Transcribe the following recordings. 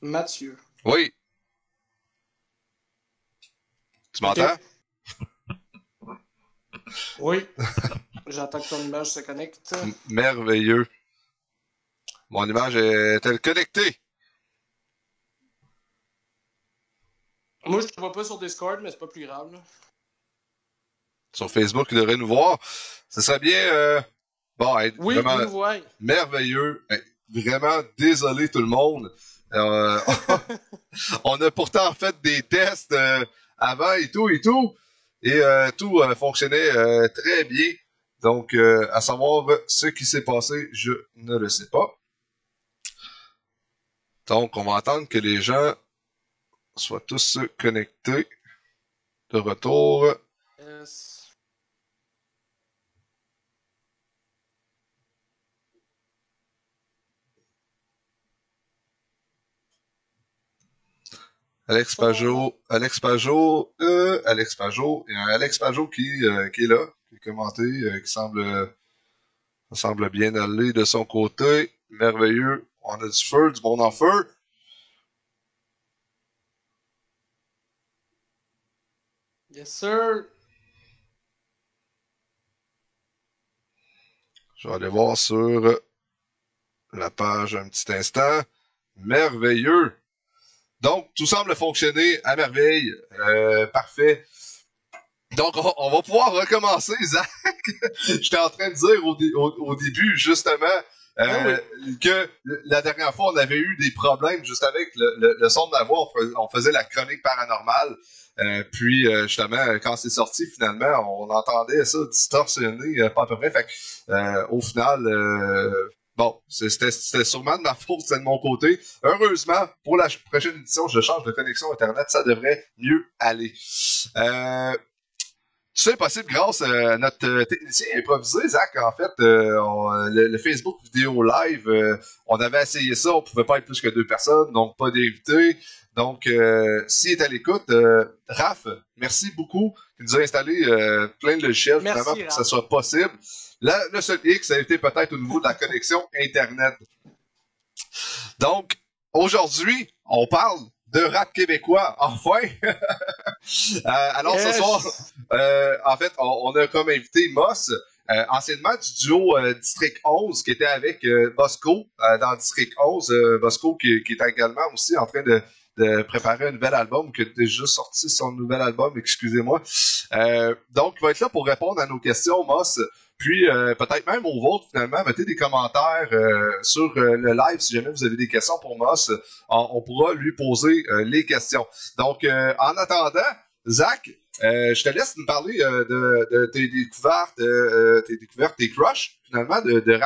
Mathieu. Oui. Tu m'entends? Oui. J'attends que ton image se connecte. M- Merveilleux. Mon image est-elle connectée? Moi, je te vois pas sur Discord, mais c'est pas plus grave. là. Sur Facebook, il devrait nous voir. Ce serait bien, euh, bon, être Oui, vraiment merveilleux. Vraiment désolé tout le monde. Euh, on a pourtant fait des tests euh, avant et tout et tout. Et euh, tout fonctionnait très bien. Donc, à savoir ce qui s'est passé, je ne le sais pas. Donc, on va attendre que les gens soient tous connectés. De retour. Yes. Alex Pajot, Alex Pajot, euh, Alex Pajot, il y a un Alex Pajot qui, euh, qui est là, qui a commenté, euh, qui semble, semble bien aller de son côté. Merveilleux. On a du feu, du bon en feu. Yes, sir. Je vais aller voir sur la page un petit instant. Merveilleux. Donc, tout semble fonctionner à merveille. Euh, parfait. Donc, on, on va pouvoir recommencer, Zach. J'étais en train de dire au, dé- au- au début, justement, euh, que la dernière fois, on avait eu des problèmes juste avec le, le- le son de ma voix. On, fais- on faisait la chronique paranormale. Euh, puis, euh, justement, quand c'est sorti, finalement, on entendait ça distorsionné, euh, pas à peu près. Fait que, euh, au final, euh, bon, c'est- c'était sûrement de ma faute, c'était de mon côté. Heureusement, pour la ch- prochaine édition, je change de connexion Internet, ça devrait mieux aller. Euh, tout ça est possible grâce à notre euh, technicien improvisé, Zach. En fait, euh, on- euh, le, le Facebook vidéo live, euh, on avait essayé ça, on pouvait pas être plus que deux personnes, donc pas d'invités. Donc, euh, s'il est à l'écoute, euh, Raph, merci beaucoup. Tu nous a installé euh, plein de logiciels Merci, vraiment pour que ça soit possible. Le seul X, ça a été peut-être au niveau de la connexion Internet. Donc, aujourd'hui, on parle de rap québécois, enfin. Euh, alors, Yes. ce soir, euh, en fait, on, on a comme invité Moss, euh, anciennement du duo District 11, qui était avec Bosco dans District 11. Euh, Bosco qui, qui est également aussi en train de, de préparer un nouvel album, qui a déjà sorti son nouvel album, excusez-moi. Donc, il va être là pour répondre à nos questions, Moss. Puis, euh, peut-être même au vôtre, finalement, mettez des commentaires euh, sur euh, le live si jamais vous avez des questions pour Moss. On, pourra lui poser euh, les questions. Donc, euh, en attendant, Zach, je te laisse nous parler de, de tes découvertes, tes découvertes, tes crushs, finalement, de, de.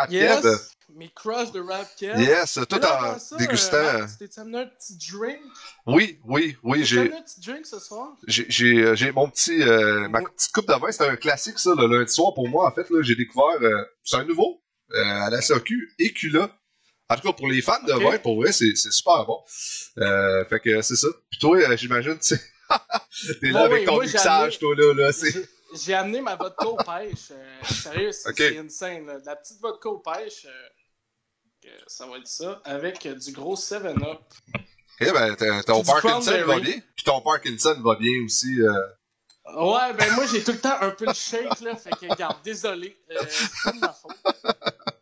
Mes crushs de rap Kev. Yes, tout là, en ça, dégustant. euh, T'es-tu amené un petit drink? oui, oui, oui, j'ai, amené un petit drink ce soir? j'ai, euh, mon petit, euh, ma petite coupe de vin, c'est un classique, ça, le lundi soir pour moi. En fait, j'ai découvert, euh, c'est un nouveau, euh, à la SAQ, Écula. En tout cas, pour les fans de Ok. vin, pour vrai, c'est, super bon. Fait que c'est ça. Puis toi, j'imagine, tu sais, t'es là avec ton mixage, toi, là, là. J'ai- amené ma vodka aux pêches. euh, sérieux, c'est Ok. c'est insane. là. De la petite vodka aux pêches, euh, ça va être ça, avec du gros 7-Up. Eh ben, ton Parkinson va bien. Puis ton Parkinson va bien aussi. euh. Ouais, ben moi, j'ai tout le temps un peu le shake, là. Fait que, regarde, désolé. euh, c'est pas de ma faute.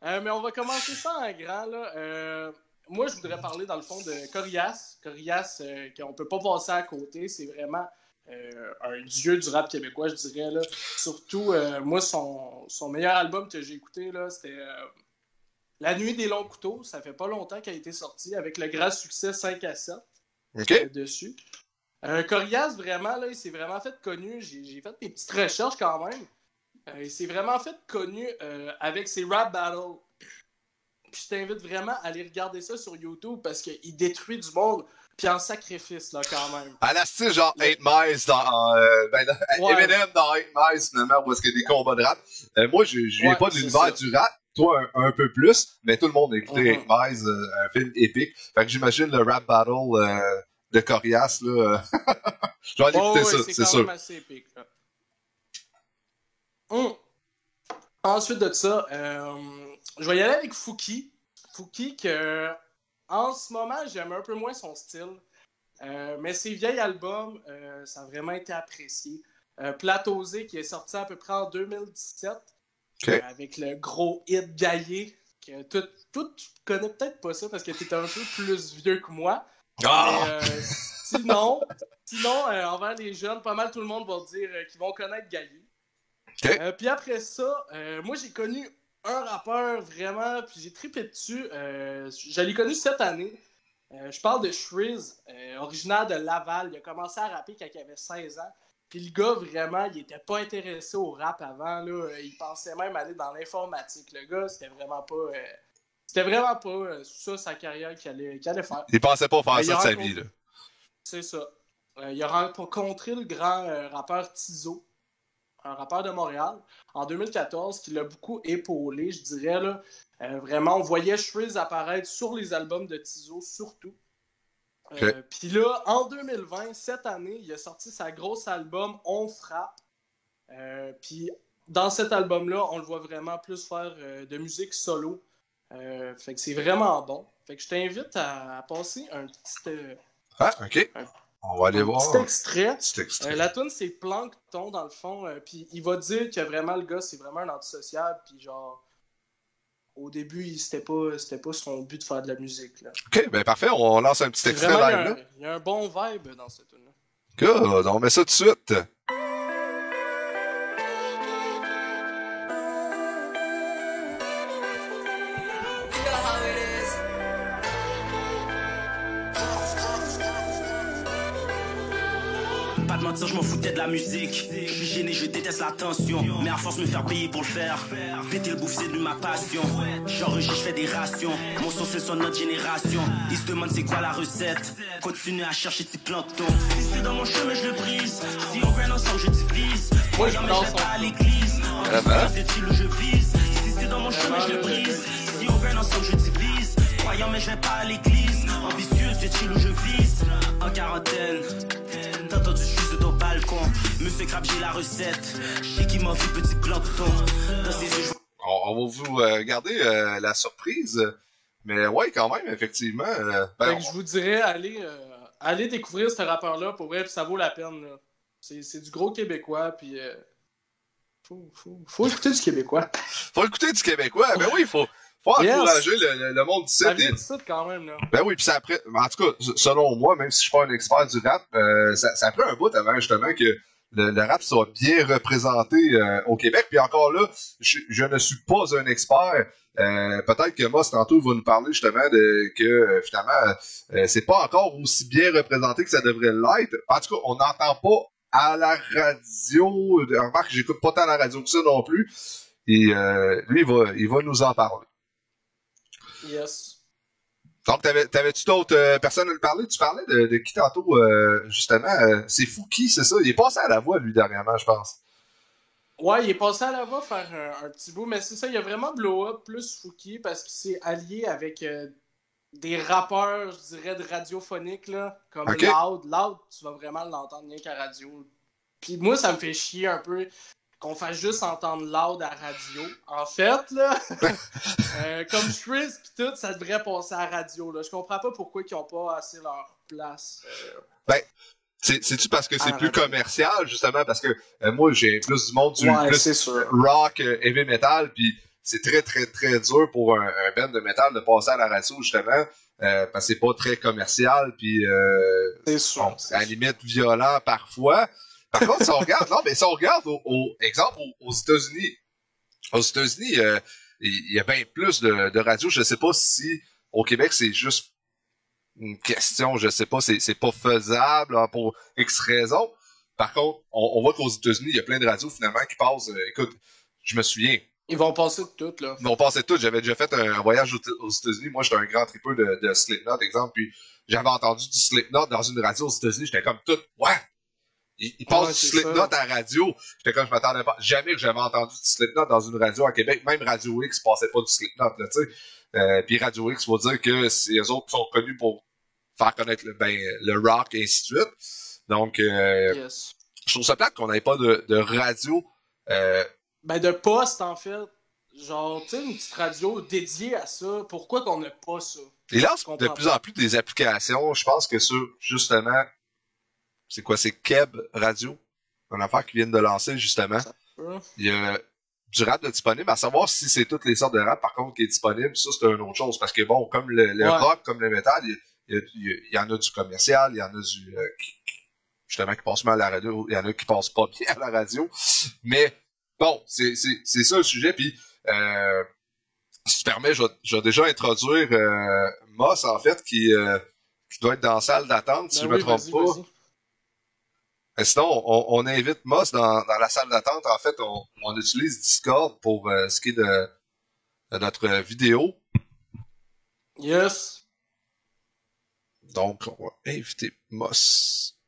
Euh, mais on va commencer ça en grand, là. Moi, je voudrais parler, dans le fond, de Corias. Corias, qu'on peut pas passer à côté. C'est vraiment un dieu du rap québécois, je dirais, là. Surtout, moi, son, son meilleur album que j'ai écouté, là, c'était La Nuit des Longs Couteaux. Ça fait pas longtemps qu'il a été sorti, avec le grand succès 5 à 7 OK? euh, dessus. Euh, Corias, vraiment, là, il s'est vraiment fait connu. J'ai fait des petites recherches quand même. Euh, il s'est vraiment fait connu euh, avec ses rap battles. Puis je t'invite vraiment à aller regarder ça sur YouTube parce qu'il détruit du monde. Puis en sacrifice, là, quand même. À la style genre 8 Miles dans, euh, ben, dans- Ouais. Eminem dans 8 Miles finalement où est-ce qu'il y a des combats de rap. Moi je, je viens Ouais, pas de l'univers du rap, toi un, un peu plus, mais tout le monde a écouté. 8 Miles, euh, un film épique. Fait que j'imagine le rap battle euh, de Corias là. je vais aller Oh, écouter ouais, ça, c'est sûr. même assez épique. là. Hum. Ensuite de ça, euh, je vais y aller avec Fouki. Fouki que, en ce moment, j'aime un peu moins son style. Euh, mais ses vieilles albums, euh, ça a vraiment été apprécié. Euh, Platosé, qui est sorti à peu près en 2017, Ok. avec le gros hit Gaillé, que tout, tout tu connais peut-être pas ça parce que tu es un peu plus vieux que moi. Ah! Mais, euh, sinon, sinon euh, envers les jeunes, pas mal tout le monde va dire euh, qu'ils vont connaître Gaillé. Euh, puis après ça, euh, moi j'ai connu un rappeur vraiment, puis j'ai trippé dessus. Euh, je l'ai connu cette année. Euh, je parle de Shriz, euh, originaire de Laval. Il a commencé à rapper quand il avait 16 ans. Puis le gars, vraiment, il était pas intéressé au rap avant. Là. Il pensait même aller dans l'informatique. Le gars, c'était vraiment pas. euh, c'était vraiment pas euh, ça sa carrière qu'il allait, qu'il allait faire. Il pensait pas faire ça de sa vie, là. C'est ça. Euh, il a rencontré le grand rappeur Tizo, un rappeur de Montréal, en 2014, qui l'a beaucoup épaulé, je dirais. Là. Vraiment, on voyait Shreeze apparaître sur les albums de Tizo, surtout. Euh, Puis là, en 2020, cette année, il a sorti sa grosse album On Frappe. Euh, Puis dans cet album-là, on le voit vraiment plus faire euh, de musique solo. Fait que c'est vraiment bon. Fait que je t'invite à, à passer un petit, Ah, ok. Un- On va aller un voir. petit extrait. Petit extrait. La tune c'est Plankton dans le fond, puis il va dire que vraiment le gars c'est vraiment un antisocial, puis genre au début c'était pas c'était pas son but de faire de la musique là. Ok, ben parfait, on lance un petit extrait live, il y a un bon vibe dans cette tune là. Good, on met ça tout de suite. Foutais de la musique. Je suis gêné, je déteste l'attention. Mais à force de me faire payer pour le faire. Péter le bouffe, c'est de ma passion. J'enregistre, je fais des rations. Mon son, c'est son notre génération. Ils se demandent c'est quoi la recette? Continue à chercher tes plancton. Si c'est dans mon chemin, je le brise. Si on vient ensemble, je divise. Moi, je Croyant, mais danse je vais pas à l'église. Vraiment? C'est il où je vise. Si c'est dans mon chemin, je le brise. Si on vient ensemble, je divise. Croyant, mais je vais pas à l'église. Ambitieux, c'est il où je vise. En quarantaine. T'as entendu juste de ton balcon. Monsieur Crab, j'ai la recette. J'ai qui m'en fait petit plancton. Dans ses yeux, je On, on va vous euh, garder euh, la surprise. Mais ouais, quand même, effectivement. euh, ben, je vous dirais allez euh, allez découvrir ce rappeur là pour vrai puis ça vaut la peine là. C'est c'est du gros québécois puis euh, faut, faut, faut écouter du québécois. faut écouter du Québécois. Ben oui, faut, faut Yes. encourager le, le- le monde quand même là. Ben oui, puis ça après, en tout cas, selon moi, même si je suis pas un expert du rap, euh, ça, ça a pris un bout avant justement que le, le rap soit bien représenté euh, au Québec. Puis encore là, je, je ne suis pas un expert. Euh, Peut-être que Moss tantôt va nous parler justement de que euh, finalement euh, c'est pas encore aussi bien représenté que ça devrait l'être. En tout cas, on n'entend pas à la radio. Remarque, j'écoute pas tant la radio que ça non plus. Et euh, lui, il va, il va nous en parler. Yes. Donc, t'avais- t'avais-tu d'autres euh, personnes à lui parler? Tu parlais de, de qui tantôt, euh, justement? euh, c'est Fouki, c'est ça? Il est passé à la voix, lui, dernièrement, je pense. Ouais, il est passé à la voix faire un, un petit bout, mais c'est ça, il a vraiment blow up plus Fouki parce qu'il s'est allié avec euh, des rappeurs, je dirais, de radiophonique, là, comme Ok. Loud. Loud, tu vas vraiment l'entendre rien qu'à radio. Puis moi, ça me fait chier un peu qu'on fasse juste entendre Loud à radio. En fait, là, euh, comme Shriz pis tout, ça devrait passer à radio, là. Je comprends pas pourquoi ils ont pas assez leur place. euh, C'est- C'est-tu parce que c'est Ah, plus commercial, justement? Parce que euh, moi, j'ai plus du monde du Ouais, plus c'est sûr. rock, euh, heavy metal, puis c'est très, très, très dur pour un, un band de métal de passer à la radio, justement, euh, parce que c'est pas très commercial, puis euh, C'est sûr. bon, à la limite violent parfois. Par contre, si on regarde, non, mais si on regarde au, au- exemple aux, aux États-Unis, aux États-Unis, euh, il y a bien plus de, de radios. Je sais pas si au Québec c'est juste une question, je sais pas, c'est, pas faisable hein, pour X raisons. Par contre, on, on voit qu'aux États-Unis, il y a plein de radios finalement qui passent. euh, écoute, je me souviens, Ils vont passer de tout, là. on passait tout. J'avais déjà fait un, voyage aux, aux États-Unis. Moi, j'étais un grand tripeux de, de Slipknot, exemple. Puis j'avais entendu du Slipknot dans une radio aux États-Unis. J'étais comme tout, ouais. Il, il passe Ouais, du Slipknot à la radio. J'étais comme, je m'attendais pas. Jamais que j'avais entendu du Slipknot dans une radio à Québec. Même Radio X passait pas du Slipknot, là, tu sais. Euh, puis Radio X, faut dire que c'est eux autres qui sont connus pour faire connaître le, ben, le rock et ainsi de suite. Donc, euh, Yes. je trouve ça plate qu'on n'ait pas de, de radio. Euh, Ben, de poste, en fait. Genre, tu sais, une petite radio dédiée à ça. Pourquoi qu'on n'a pas ça? Je comprends de plus en plus des applications. Je pense que sur, justement, c'est quoi, c'est Keb Radio? Une affaire qu'ils viennent de lancer, justement. Il y a du rap de disponible. À savoir si c'est toutes les sortes de rap, par contre, qui est disponible, ça, c'est une autre chose. Parce que bon, comme le, le Ouais. rock, comme le métal, il, il y il il en a du commercial, il y en a du, euh, qui- justement, qui passe mal à la radio, il y en a qui passent pas bien à la radio. Mais, bon, c'est, ça le sujet. Puis, euh, si tu permets, je vais, je vais déjà introduire euh, Moss, en fait, qui, euh, qui doit être dans la salle d'attente, si Ben je me oui, trompe pas. Mais sinon, on, on invite Moss dans, dans la salle d'attente. En fait, on, on utilise Discord pour euh, ce qui est de, de notre vidéo. Yes. Donc, on va inviter Moss.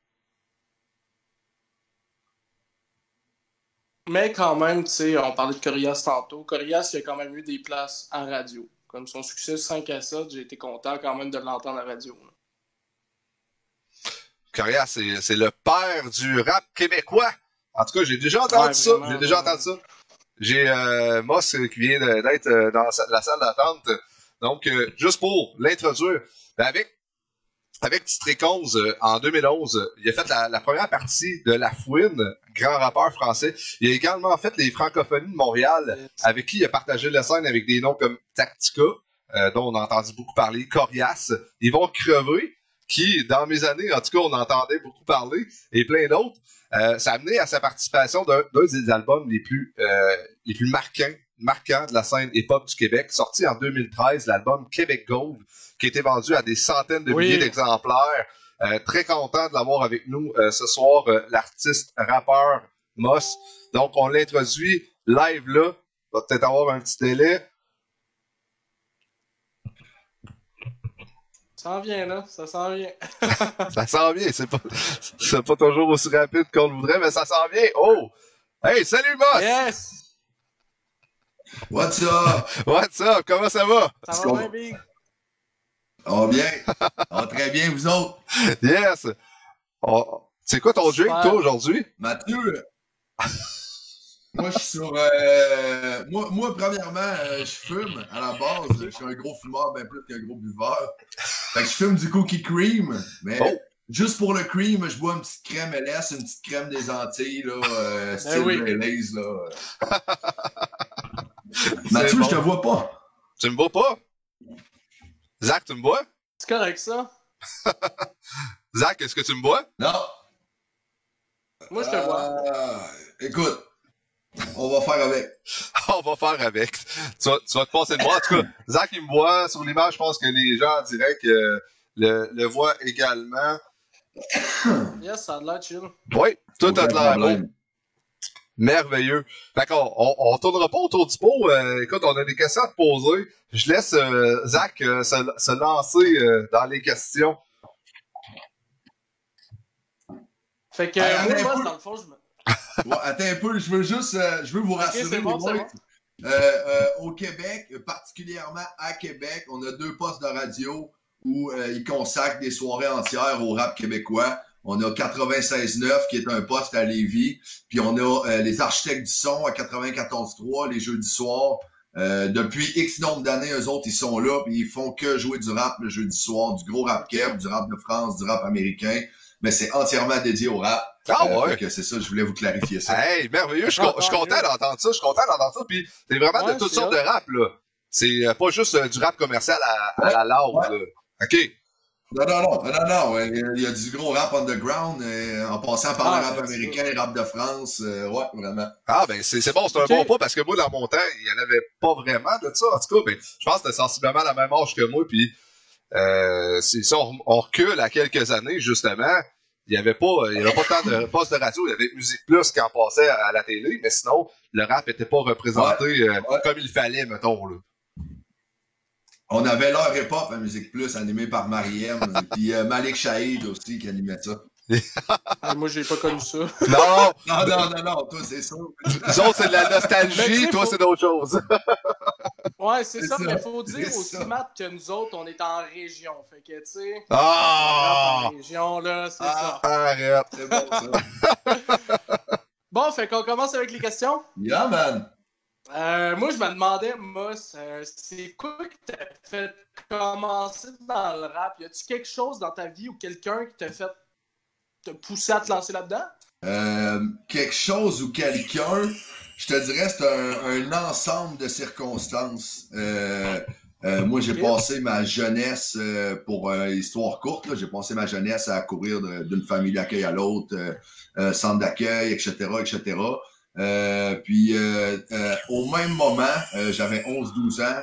Mais quand même, tu sais, on parlait de Corias tantôt. Corias, il a quand même eu des places en radio. Comme son succès 5 à 7, j'ai été content quand même de l'entendre à la radio. là. Coria, c'est le père du rap québécois. En tout cas, j'ai déjà entendu Ouais, ça. J'ai déjà entendu ça. J'ai euh, Moss euh, qui vient d'être euh, dans la sa- la salle d'attente. Donc, euh, juste pour l'introduire, ben, avec avec euh, en 2011, euh, il a fait la, la première partie de La Fouine, grand rappeur français. Il a également fait les Francophonies de Montréal, Yes. avec qui il a partagé la scène avec des noms comme Tactica, euh, dont on a entendu beaucoup parler, Corias, Ils vont crever, qui, dans mes années, en tout cas, on entendait beaucoup parler, et plein d'autres. Euh, ça a amené à sa participation d'un d'un des albums les plus, euh, les plus marquants, marquants de la scène hip-hop du Québec, sorti en 2013, l'album Québec Gold, qui a été vendu à des centaines de Oui. milliers d'exemplaires. Euh, très content de l'avoir avec nous euh, ce soir, euh, l'artiste rappeur Moss. Donc, on l'introduit live là. Il va peut-être avoir un petit délai. Ça s'en vient, là. Ça s'en vient. Ça s'en vient. C'est pas, c'est pas toujours aussi rapide qu'on le voudrait, mais ça s'en vient. Oh! Hey, salut Moss! Yes! What's up? What's up? Comment ça va? Ça va bien, Big? On va bien? On va très bien, vous autres? Yes! Oh, c'est quoi ton drink, toi, aujourd'hui? Mathieu? Moi, je suis sur. euh, moi, moi, premièrement, euh, je fume à la base. Je suis un gros fumeur, bien plus qu'un gros buveur. Fait que je fume du cookie cream, mais Oh. juste pour le cream, je bois une petite crème LS, une petite crème des Antilles, là, euh, style oui. Baileys, là. Mathieu, bon. je te vois pas. Tu me bois pas? Zach, tu me bois? C'est correct, ça? Zach, est-ce que tu me bois? Non. Moi, je te vois. Écoute, on va faire avec. On va faire avec. Tu vas, tu vas te passer de moi. En tout cas, Zach, il me voit. Sur l'image, je pense que les gens en direct euh, le, le voient également. Yes, ça a l'air chill. Oui, tout a l'air beau. Merveilleux. Fait qu'on on, on tournera pas autour du pot. Euh, écoute, on a des questions à te poser. Je laisse euh, Zach euh, se, se lancer euh, dans les questions. Fait que, moi, dans le fond, je me... Ouais, attends un peu, je veux juste euh, je veux vous rassurer, bon. Euh, euh, au Québec, particulièrement à Québec, on a deux postes de radio où euh, ils consacrent des soirées entières au rap québécois. On a 96.9 qui est un poste à Lévis, puis on a euh, les architectes du son à 94.3 les jeudis soirs. Euh, depuis X nombre d'années, eux autres, ils sont là, puis ils font que jouer du rap le jeudi soir, du gros rap québécois, du rap de France, du rap américain, mais c'est entièrement dédié au rap. Ah Euh, ouais. que c'est ça, je voulais vous clarifier ça. Hey, merveilleux. Je suis Ah, content d'entendre ça. Je suis content d'entendre ça. Puis c'est vraiment Ouais, de toutes sortes de rap, là. C'est euh, pas juste euh, du rap commercial à, à la loud, là. OK. Non, non, non, non, non, ouais, il y a du gros rap underground, euh, en passant par Ah, le rap c'est américain, le rap de France, euh, ouais, vraiment. Ah, ben, c'est c'est bon, c'est un bon pas parce que moi, dans mon temps, il n'y en avait pas vraiment de ça. En tout cas, ben, je pense que c'était sensiblement la même âge que moi. Puis, euh, si si on, on recule à quelques années, justement, il n'y avait pas, il y avait pas tant de postes de radio. Il y avait Musique Plus qui en passait à la télé, mais sinon, le rap était pas représenté euh, ouais. comme il fallait, mettons, là. On avait l'heure hip-hop à Musique Plus, animé par Mariem, puis euh, Malik Shahid aussi qui animait ça. Ah, moi, j'ai pas connu ça. Non! Non, non, non, non, toi, c'est ça. Nous autres, c'est de la nostalgie, toi, faut- c'est d'autres choses. Ouais, c'est ça, ça. mais faut dire aussi, ça. Matt, que nous autres, on est en région. Fait que, tu sais, Ah! en région, là, c'est Ah. ça. Arrête. C'est bon, ça. Bon, fait qu'on commence avec les questions. Yeah, man. Euh, moi, je me demandais, Moss, euh, c'est quoi qui t'a fait commencer dans le rap? Y a-tu quelque chose dans ta vie ou quelqu'un qui t'a fait te pousser à te lancer là-dedans? Euh, quelque chose ou quelqu'un, je te dirais, c'est un, un ensemble de circonstances. Euh, euh, moi, j'ai passé ma jeunesse, euh, pour euh, histoire courte, j'ai passé ma jeunesse à courir d'une famille d'accueil à l'autre, centre d'accueil, etc., etc. Euh, puis, au même moment, j'avais 11-12 ans,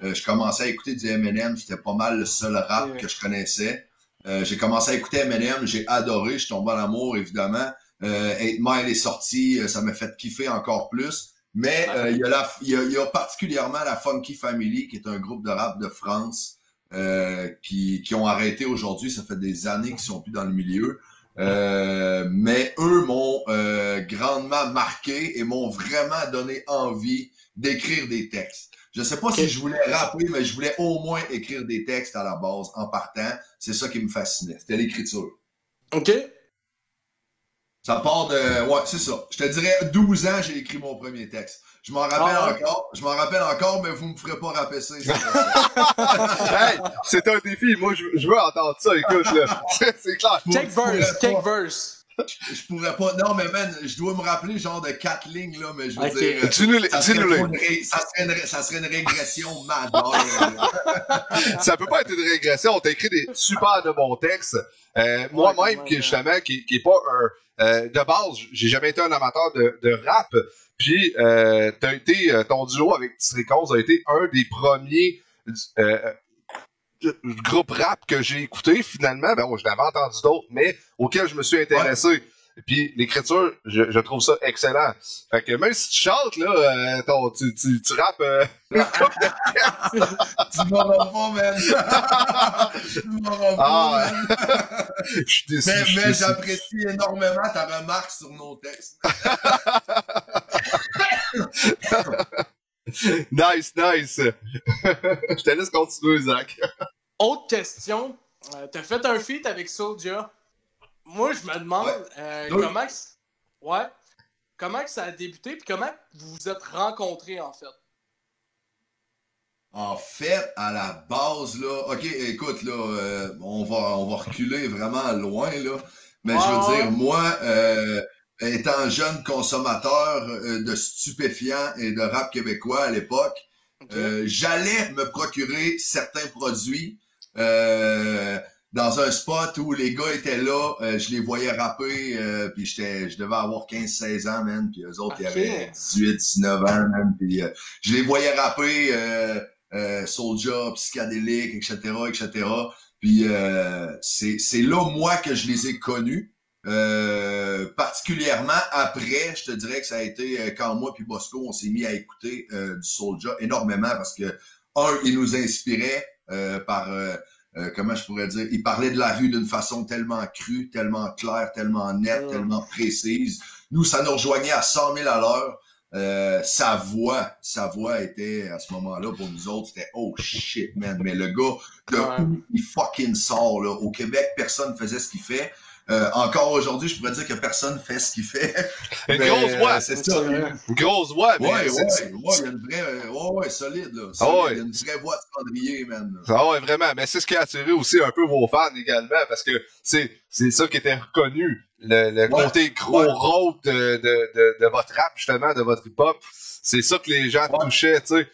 je commençais à écouter du Eminem, c'était pas mal le seul rap que je connaissais. Euh, j'ai commencé à écouter Eminem, j'ai adoré, je tombé en amour, évidemment. Euh, 8 Mile est sorti, euh, ça m'a fait kiffer encore plus. Mais euh, il y, a y, a, y a particulièrement la Funky Family, qui est un groupe de rap de France, euh, qui, qui ont arrêté aujourd'hui. Ça fait des années qu'ils sont plus dans le milieu. Euh, mais eux m'ont euh, grandement marqué et m'ont vraiment donné envie d'écrire des textes. Je sais pas si je voulais rapper, mais je voulais au moins écrire des textes à la base, en partant. C'est ça qui me fascinait. C'était l'écriture. OK. Ça part de. Ouais, c'est ça. Je te dirais, 12 ans, j'ai écrit mon premier texte. Je m'en rappelle Ah ouais? encore. Je m'en rappelle encore, mais vous me ferez pas ça. hey, c'est un défi. Moi, je, veux entendre ça. Écoute, là. C'est clair. Pourrais verse, take verse. Je pourrais pas. Non, mais man, je dois me rappeler genre de quatre lignes, là, mais je veux dire. Dis-nous les- Ça ré- ça, serait une, ré- ça serait une régression majeure. Ça peut pas être une régression. On t'a écrit des super de bons textes. Euh, Moi-même, quand qui justement, qui, qui est pas un. euh, de base, j'ai jamais été un amateur de, de rap. Puis, euh, t'as été, ton duo avec Tisricons a été un des premiers euh, groupes rap que j'ai écouté. Finalement, ben, bon, je l'avais entendu d'autres, mais auxquels je me suis intéressé. Puis l'écriture, je, je trouve ça excellent. Fait que même si tu chantes, là, euh, ton, tu, tu, tu rappes euh, une couple de tu m'auras pas, man. tu m'auras pas, Ah, man. Je suis déçu. Mais, mais j'apprécie énormément ta remarque sur nos textes. Nice, nice. je te laisse continuer, Zach. Autre question. Euh, T'as fait un feat avec Soulja. Moi, je me demande Ouais. euh, Oui. comment, que c- ouais, comment que ça a débuté puis comment vous vous êtes rencontrés en fait? En fait, à la base, là, ok, écoute, là, euh, on va, on va reculer vraiment loin, là. Mais je veux dire, moi, étant jeune consommateur de stupéfiants et de rap québécois à l'époque, j'allais me procurer certains produits euh, dans un spot où les gars étaient là, euh, je les voyais rapper, euh, puis j'étais, je devais avoir 15-16 ans, man, puis eux autres, ils Ok. avaient 18-19 ans, man, puis euh, je les voyais rapper euh, euh, Soulja, Psychédélique, etc., etc., puis euh, c'est c'est là, moi, que je les ai connus. Euh, particulièrement après, je te dirais que ça a été quand moi puis Bosco, on s'est mis à écouter euh, du Soulja énormément parce que, un, il nous inspirait par, euh, euh, comment je pourrais dire, il parlait de la rue d'une façon tellement crue, tellement claire, tellement nette, Mm. tellement précise. Nous, ça nous rejoignait à 100 000 à l'heure. Euh, sa voix, sa voix était à ce moment-là pour nous autres, c'était oh shit man, mais le gars de Ouais. où il fucking sort là. Au Québec, personne faisait ce qu'il fait. Euh, encore aujourd'hui, je pourrais dire que personne fait ce qu'il fait. Une Mais, grosse voix. euh, c'est ça. Une grosse voix, mais Ouais, c'est- ouais, c'est- ouais, il y a une vraie, euh, ouais, ouais, solide, là. Ah ouais. Il y a une vraie voix de cendrier, man. là. Ah ouais, vraiment. Mais c'est ce qui a attiré aussi un peu vos fans également, parce que c'est, c'est ça qui était reconnu. Le, le Ouais. côté gros Ouais. rôle de, de, de, de votre rap, justement, de votre hip-hop. C'est ça que les gens Ouais. touchaient, tu sais.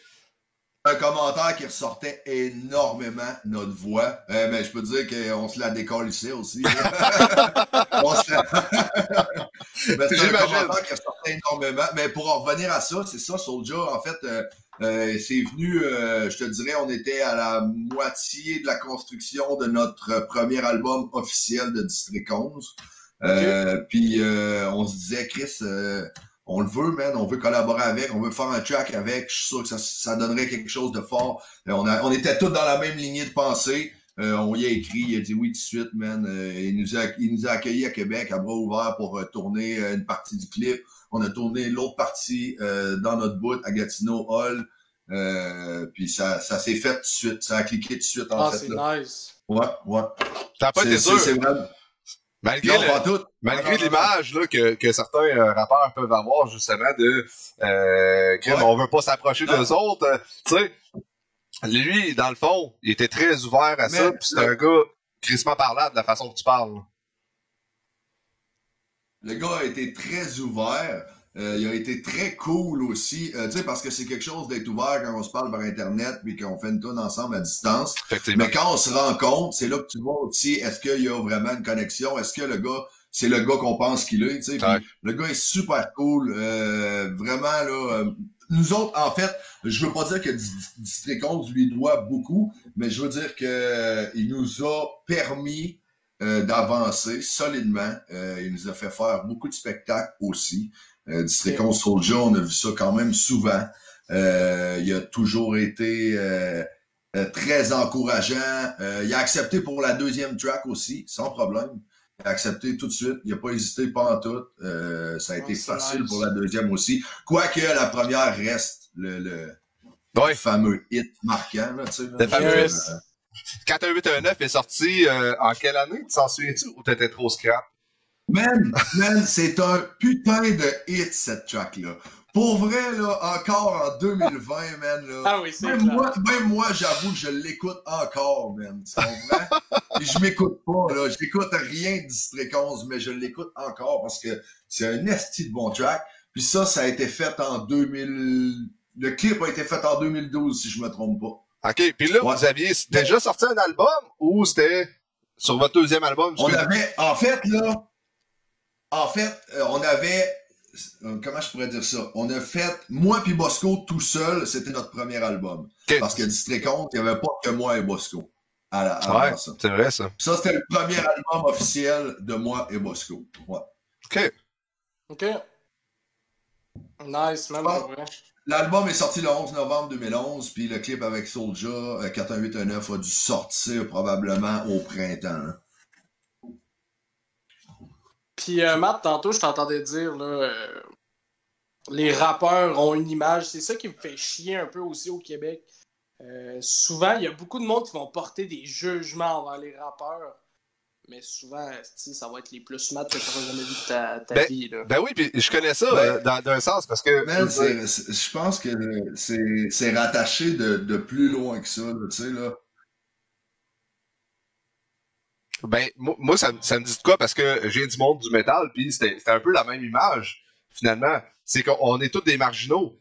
Un commentaire qui ressortait énormément notre voix. Euh, mais je peux te dire qu'on se la décolle ici aussi. On se la- Mais c'est un commentaire qui ressortait énormément. Mais pour en revenir à ça, c'est ça, Soulja, en fait, euh, euh, c'est venu, euh, je te dirais, on était à la moitié de la construction de notre premier album officiel de District 11. Euh, Puis euh, on se disait, Chris, euh, on le veut, man, on veut collaborer avec, on veut faire un track avec, je suis sûr que ça, ça donnerait quelque chose de fort. Euh, on, a, on était tous dans la même lignée de pensée. Euh, on y a écrit, il a dit oui tout de suite, man. Euh, il, nous a, il nous a accueillis à Québec à bras ouverts pour euh, tourner euh, une partie du clip. On a tourné l'autre partie euh, dans notre bout à Gatineau Hall. Euh, puis ça, ça s'est fait tout de suite. Ça a cliqué tout de suite en Ah, fait. c'est Là. nice. Ouais, ouais. Ça n'a pas C'est- été dur. Malgré, Non, le- pas tout. malgré l'image là, que, que certains euh, rappeurs peuvent avoir justement de euh, Ouais. on veut pas s'approcher d'eux autres. euh, tu sais, lui, dans le fond, il était très ouvert à ça, puis c'est un gars crissement parlable de la façon que tu parles. Le gars a été très ouvert. Euh, il a été très cool aussi. Euh, tu sais, parce que c'est quelque chose d'être ouvert quand on se parle par Internet puis qu'on fait une tonne ensemble à distance. Mais quand on se rencontre, c'est là que tu vois aussi est-ce qu'il y a vraiment une connexion, est-ce que le gars, c'est le gars qu'on pense qu'il est, tu sais? Puis Ouais. Le gars est super cool, euh, vraiment là. nous autres, en fait, je veux pas dire que Di- District 11 lui doit beaucoup, mais je veux dire que il nous a permis d'avancer solidement. Il nous a fait faire beaucoup de spectacles aussi. Euh, District 11 Soulja, on a vu ça quand même souvent. Euh, il a toujours été euh, euh, très encourageant. Euh, il a accepté pour la deuxième track aussi, sans problème. Il a accepté tout de suite. Il n'a pas hésité pas en tout. Euh, ça a été facile nice. pour la deuxième aussi. Quoique la première reste le, le fameux hit marquant. Là, tu sais, là. Le fameux Euh, hit. 41819 est sorti euh, en quelle année? Tu t'en souviens-tu ou t'étais trop scrap? Man, man, c'est un putain de hit, cette track-là. Pour vrai, là, encore en 2020, man, là. Ah oui, c'est Même clair. moi, même moi, j'avoue que je l'écoute encore, man. Tu comprends? Puis je m'écoute pas, là. J'écoute rien de District 11, mais je l'écoute encore parce que c'est un esti de bon track. Puis ça, ça a été fait en 2000... Le clip a été fait en 2012, si je me trompe pas. OK. Puis là, Ouais. vous aviez déjà sorti un album ou c'était sur votre deuxième album? On avait, en fait, là, en fait, euh, on avait, euh, comment je pourrais dire ça? On a fait, moi puis Bosco tout seul, c'était notre premier album. Parce que District 11, il n'y avait pas que moi et Bosco. À la, Ouais, ça. c'est vrai, ça. Ça, c'était le premier album officiel de moi et Bosco. Ouais. OK. Ok. Nice, man. L'album est sorti le 11 novembre 2011, puis le clip avec Soulja, euh, 41819, a dû sortir probablement au printemps. hein. Puis, euh, Matt, tantôt, je t'entendais dire, là, euh, les rappeurs ont une image. C'est ça qui me fait chier un peu aussi au Québec. Euh, souvent, il y a beaucoup de monde qui vont porter des jugements envers les rappeurs. Mais souvent, ça va être les plus mat que tu n'auras jamais vu de ta, ta Ben, vie. Là. Ben oui, puis je connais ça Ouais. euh, dans, d'un sens parce que. C'est- je pense que c'est c'est rattaché de, de plus loin que ça, là, tu sais, là. Ben, moi, ça, me- ça me dit de quoi? Parce que j'ai du monde du métal, puis c'était un peu la même image, finalement. C'est qu'on on est tous des marginaux.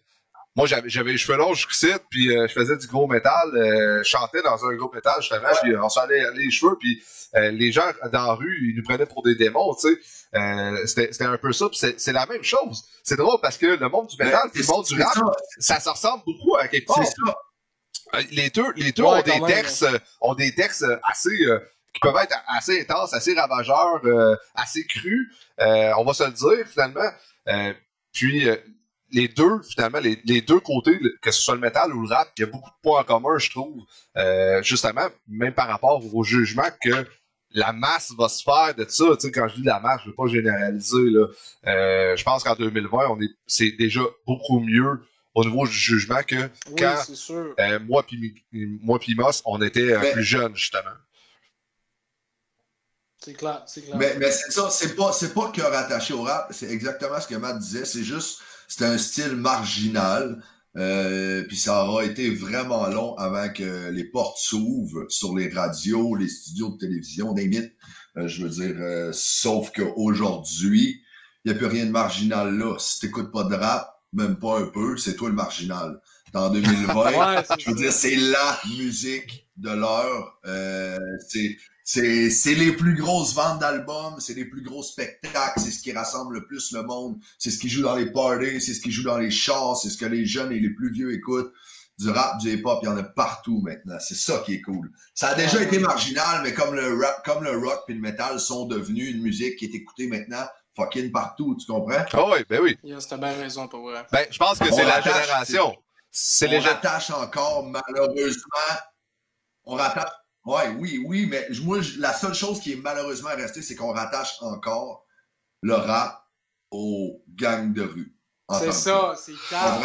Moi, j'avais les cheveux longs jusqu'ici, puis euh, je faisais du gros métal, euh, je chantais dans un gros métal, justement, puis on s'en allait les cheveux, puis euh, les gens dans la rue, ils nous prenaient pour des démons, tu sais. Euh, c'était un peu ça, puis c'est la même chose. C'est drôle parce que le monde du métal, puis le monde du rap, ça, ça se ressemble beaucoup à quelque part. c'est ça. Euh, Les deux, les deux Ouais, ont des textes, euh, ont des textes euh, assez, euh, qui peuvent être assez intenses, assez ravageurs, euh, assez crus. Euh, on va se le dire finalement. Euh, puis euh, les deux, finalement, les, les deux côtés, que ce soit le métal ou le rap, il y a beaucoup de points en commun, je trouve. Euh, justement, même par rapport au jugement que la masse va se faire de ça. Tu sais, quand je dis la masse, je veux pas généraliser. Là. Euh, je pense qu'en 2020, on est, c'est déjà beaucoup mieux au niveau du jugement que Oui, quand sûr. euh, moi puis moi Moss, on était euh, plus jeunes justement. C'est clair, c'est clair. Mais, mais c'est ça, c'est pas, c'est pas que rattaché au rap, c'est exactement ce que Matt disait, c'est juste, c'est un style marginal, euh, puis ça aura été vraiment long avant que les portes s'ouvrent sur les radios, les studios de télévision, des mythes. Euh, je veux dire, euh, sauf qu'aujourd'hui, il n'y a plus rien de marginal là. Si t'écoutes pas de rap, même pas un peu, c'est toi le marginal. En 2020, Ouais, je veux dire, c'est la musique de l'heure. Euh, c'est, les plus grosses ventes d'albums, c'est les plus gros spectacles, c'est ce qui rassemble le plus le monde, c'est ce qui joue dans les parties, c'est ce qui joue dans les chars, c'est ce que les jeunes et les plus vieux écoutent. Du rap, du hip-hop, il y en a partout maintenant. C'est ça qui est cool. Ça a déjà été marginal, mais comme le rap, comme le rock et le metal sont devenus une musique qui est écoutée maintenant fucking partout, tu comprends? Ah oui, ben oui. Yes, T'as bien raison, pour vrai. Ben, je pense que c'est la génération. C'est on les gens. rattache encore, malheureusement. On rattache. Ouais, oui, oui, mais moi, la seule chose qui est malheureusement restée, c'est qu'on rattache encore le rap aux gangs de rue. C'est ça, c'est calme.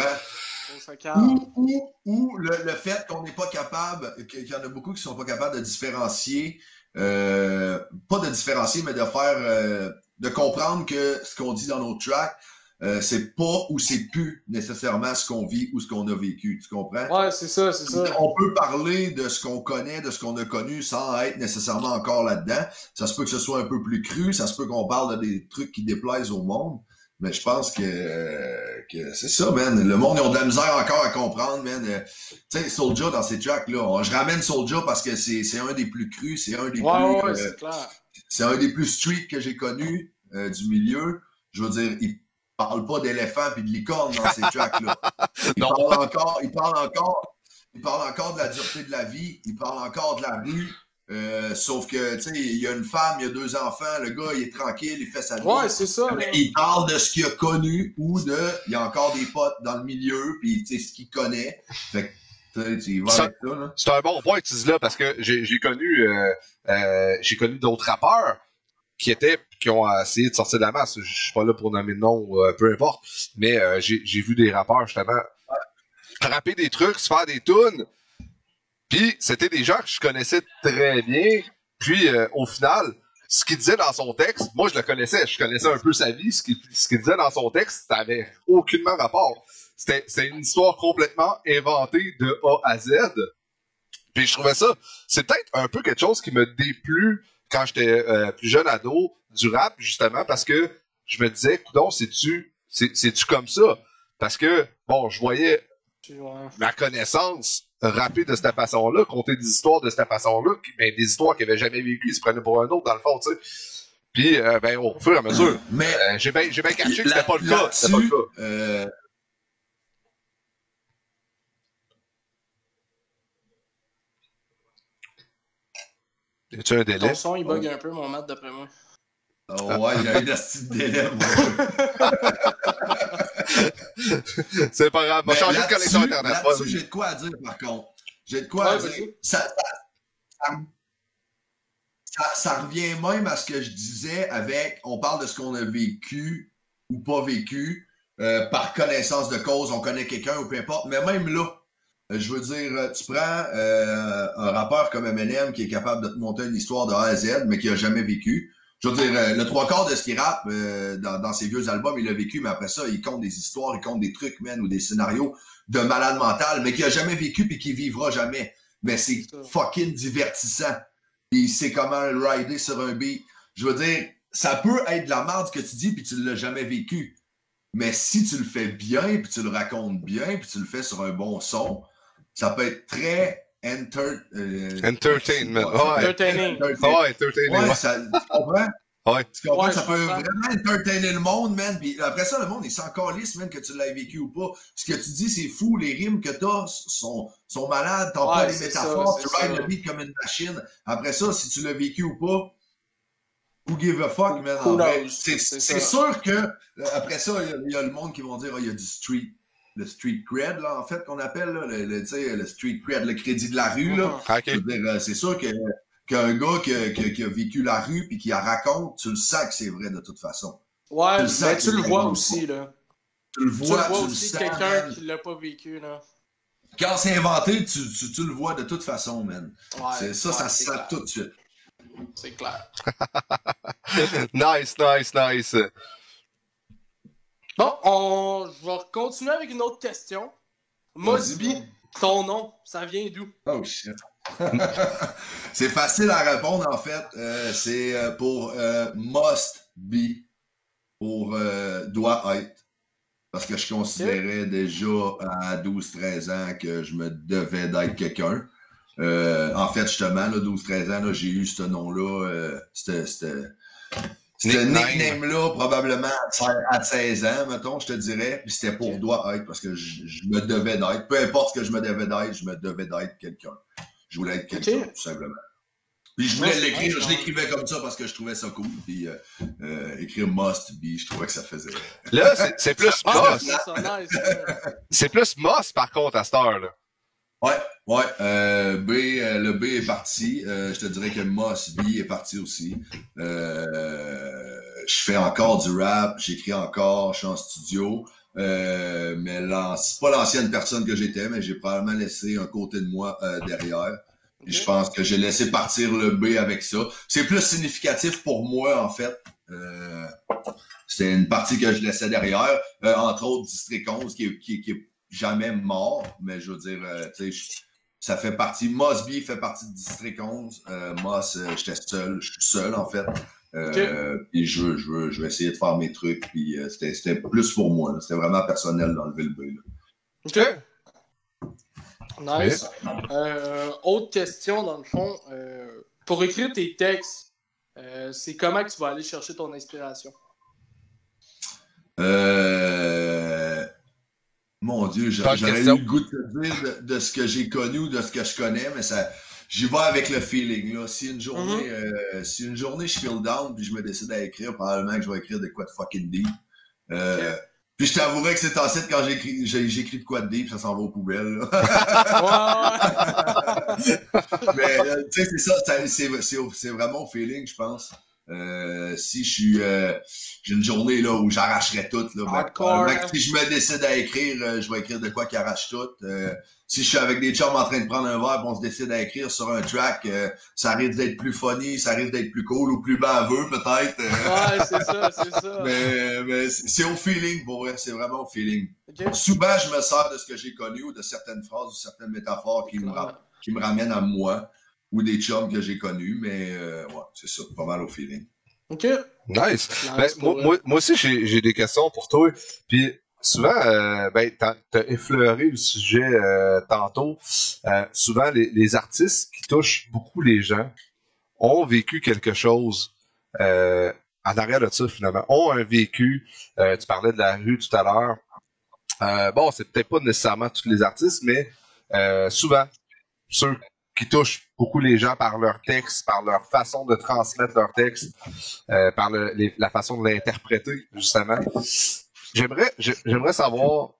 Ou, ou, ou le, le fait qu'on n'est pas capable, qu'il y en a beaucoup qui sont pas capables de différencier euh, pas de différencier, mais de faire, euh, de comprendre que ce qu'on dit dans nos tracks, euh, c'est pas ou c'est plus nécessairement ce qu'on vit ou ce qu'on a vécu. Tu comprends? Ouais, c'est ça, c'est ça. On peut parler de ce qu'on connaît, de ce qu'on a connu sans être nécessairement encore là-dedans. Ça se peut que ce soit un peu plus cru, ça se peut qu'on parle de des trucs qui déplaisent au monde. Mais je pense que, que c'est ça, man. Le monde, ils ont de la misère encore à comprendre, man. Euh, Tu sais, Soulja dans ces tracks-là. Je ramène Soulja parce que c'est c'est un des plus crus, c'est un des Ouais, plus. ouais, euh, c'est un des plus street que j'ai connu euh, du milieu. Je veux dire, il parle pas d'éléphant puis de licorne dans ces tracks-là. Il Non. parle encore, il parle encore, il parle encore de la dureté de la vie, il parle encore de la rue. euh, sauf que, tu sais, il y a une femme, il y a deux enfants, le gars, il est tranquille, il fait sa vie. Ouais, c'est ça. Mais il parle de ce qu'il a connu ou de, il y a encore des potes dans le milieu, puis tu sais, ce qu'il connaît. Fait que, tu vas Ça- ça. C'est un bon point que tu dis là parce que j'ai j'ai connu euh, euh, j'ai connu d'autres rappeurs qui étaient qui ont essayé de sortir de la masse. Je suis pas là pour nommer de nom, euh, peu importe. Mais euh, j'ai vu des rappeurs justement rapper des trucs, se faire des tunes. Puis c'était des gens que je connaissais très bien. Puis euh, au final, ce qu'il disait dans son texte, moi je le connaissais, je connaissais un peu sa vie. Ce qu'il disait dans son texte, ça avait aucunement rapport. C'était une histoire complètement inventée de A à Z. Puis je trouvais ça, c'est peut-être un peu quelque chose qui me déplut quand j'étais euh, plus jeune ado du rap, justement, parce que je me disais, coudon, c'est-tu, c'est- c'est-tu comme ça? Parce que, bon, je voyais ma connaissance rapper de cette façon-là, compter des histoires de cette façon-là, ben, des histoires qu'il avait jamais vécues, il se prenait pour un autre, dans le fond, tu sais. Puis, euh, ben, au fur et à mesure, euh, j'ai bien caché que c'était pas le cas. C'était pas le cas. Y a-tu un délai? Ton son, il bug un peu, mon mat, d'après moi. oh, ouais, il y a un asti de délai. c'est pas grave, on va Mais changer de là-dessus- connexion Internet. Là-dessus, vas-y. j'ai de quoi à dire, par contre. J'ai de quoi à dire. Ça, ça, ça- ça- ça revient même à ce que je disais avec, on parle de ce qu'on a vécu ou pas vécu, euh, par connaissance de cause, on connaît quelqu'un ou peu importe, mais même là, je veux dire, euh, tu prends euh, un rappeur comme Eminem qui est capable de te monter une histoire de A à Z, mais qui a jamais vécu. Je veux dire, euh, le trois quarts de ce qu'il rappe euh, dans, dans ses vieux albums, il a vécu, mais après ça, il compte des histoires, il compte des trucs, man, ou des scénarios de malade mental, mais qui a jamais vécu puis qui vivra jamais. Mais c'est fucking divertissant. Il sait comment rider sur un beat. Je veux dire, ça peut être de la merde ce que tu dis puis tu l'as jamais vécu. Mais si tu le fais bien puis tu le racontes bien puis tu le fais sur un bon son, ça peut être très enter... euh, Entertainment, ouais. être Entertaining. entertaining. Ouais, entertaining, Ouais, ouais. ça, tu comprends? Ouais. Tu comprends? Ouais, ça peut comprends. vraiment entertainer le monde, man. Puis après ça, le monde, il s'en calisse, man, que tu l'aies vécu ou pas. Ce que tu dis, c'est fou. Les rimes que t'as sont, sont malades. T'as Ouais, pas les c'est métaphores. ça, tu rides le beat comme une machine. Après ça, si tu l'as vécu ou pas, who give a fuck, man? Who en vrai. knows? C'est sûr que, euh, après ça, il y a- il y, a le monde qui vont dire, Ah, il y a du street. Le street cred, là, en fait, qu'on appelle, là, le, le, tu sais, le street cred, le crédit de la rue, là. Dire, euh, c'est sûr que qu'un gars qui a, qui a- qui a vécu la rue puis qui la raconte, tu le sens que c'est vrai de toute façon. Ouais, Tu le tu vois aussi, là. Tu le Tu le vois, vois tu le aussi, sens. quelqu'un qui l'a pas vécu, là. Quand c'est inventé, tu, tu, tu le vois de toute façon, man. Ouais, C'est- ça, ouais, ça se sent tout de suite. C'est clair. nice, nice, nice. Bon, on... je vais continuer avec une autre question. Mosby, ton nom, ça vient d'où? Oh shit. c'est facile à répondre en fait. Euh, c'est euh, pour euh, must be, pour euh, doit être. Parce que je considérais déjà à 12-13 ans que je me devais d'être quelqu'un. En fait, justement, là, 12-13 ans, j'ai eu ce nom-là, ce ce- ce Nickname. nickname-là, probablement à 16 ans, mettons, je te dirais. Puis c'était pour doit être, parce que je, je me devais d'être. Peu importe ce que je me devais d'être, je me devais d'être quelqu'un. Je voulais être quelqu'un, tout simplement. Puis je voulais l'écrire, je l'écrivais comme ça parce que je trouvais ça cool. Puis euh, euh, écrire must be, je trouvais que ça faisait. Là, c'est- plus Ah, Moss. c'est plus Moss, par contre, à cette heure, là. Ouais, ouais. Euh, B, euh, le B est parti. Euh, je te dirais que Moss B est parti aussi. Euh, je fais encore du rap, j'écris encore, je suis en studio. Euh, mais c'est pas l'ancienne personne que j'étais, mais j'ai probablement laissé un côté de moi euh, derrière. Je pense que j'ai laissé partir le B avec ça. C'est plus significatif pour moi, en fait. Euh, C'était une partie que je laissais derrière. Euh, entre autres, District 11, qui est, qui, qui est jamais mort, mais je veux dire, euh, tu sais, je- ça fait partie. Mosby fait partie de District 11. Euh, Moss, euh, j'étais seul. Je suis seul, en fait. Euh, Puis je veux, je, veux, je vais essayer de faire mes trucs. Puis c'était c'était plus pour moi. C'était vraiment personnel d'enlever le B. OK. Nice. Euh, autre question, dans le fond. euh, pour écrire tes textes, euh, c'est comment que tu vas aller chercher ton inspiration? Mon Dieu, j'aurais eu le goût de te dire de, de ce que j'ai connu ou de ce que je connais, mais ça, j'y vais avec le feeling. Là. Si une journée, euh, si une journée je feel down puis je me décide à écrire, probablement que je vais écrire de quoi de fucking deep. Euh, Puis je t'avouerais que c'est en site quand j'écris, de quoi de deep, ça s'en va aux poubelles. là. Ouais, ouais. Mais euh, tu sais, c'est ça, c'est vraiment au feeling, je pense. Euh, si je suis euh, j'ai une journée là où j'arracherais tout, là, ben, Hardcore, que hein? si je me décide à écrire, euh, je vais écrire de quoi qui arrache tout. Euh, si je suis avec des chums en train de prendre un verre on se décide à écrire sur un track, euh, ça risque d'être plus funny, ça risque d'être plus cool ou plus baveux peut-être. euh, Ouais, c'est ça, c'est ça. mais mais c'est au feeling pour vrai, c'est vraiment au feeling. OK. Souvent, je me sers de ce que j'ai connu ou de certaines phrases ou certaines métaphores qui me, qui me ramènent à moi ou des chums que j'ai connus, mais euh, ouais, c'est ça, pas mal au feeling. OK. Nice. Nice, Ben, moi, vrai. moi, moi aussi, j'ai des questions pour toi. Puis souvent, euh, ben, t'as as effleuré le sujet euh, tantôt. Euh, souvent, les, les artistes qui touchent beaucoup les gens ont vécu quelque chose euh, en arrière de ça, finalement. Ont un vécu. Euh, tu parlais de la rue tout à l'heure. Euh, bon, c'est peut-être pas nécessairement tous les artistes, mais euh, souvent, ceux qui touchent beaucoup les gens par leur texte, par leur façon de transmettre leur texte, euh, par le- les- la façon de l'interpréter, justement. J'aimerais, j'ai- j'aimerais savoir,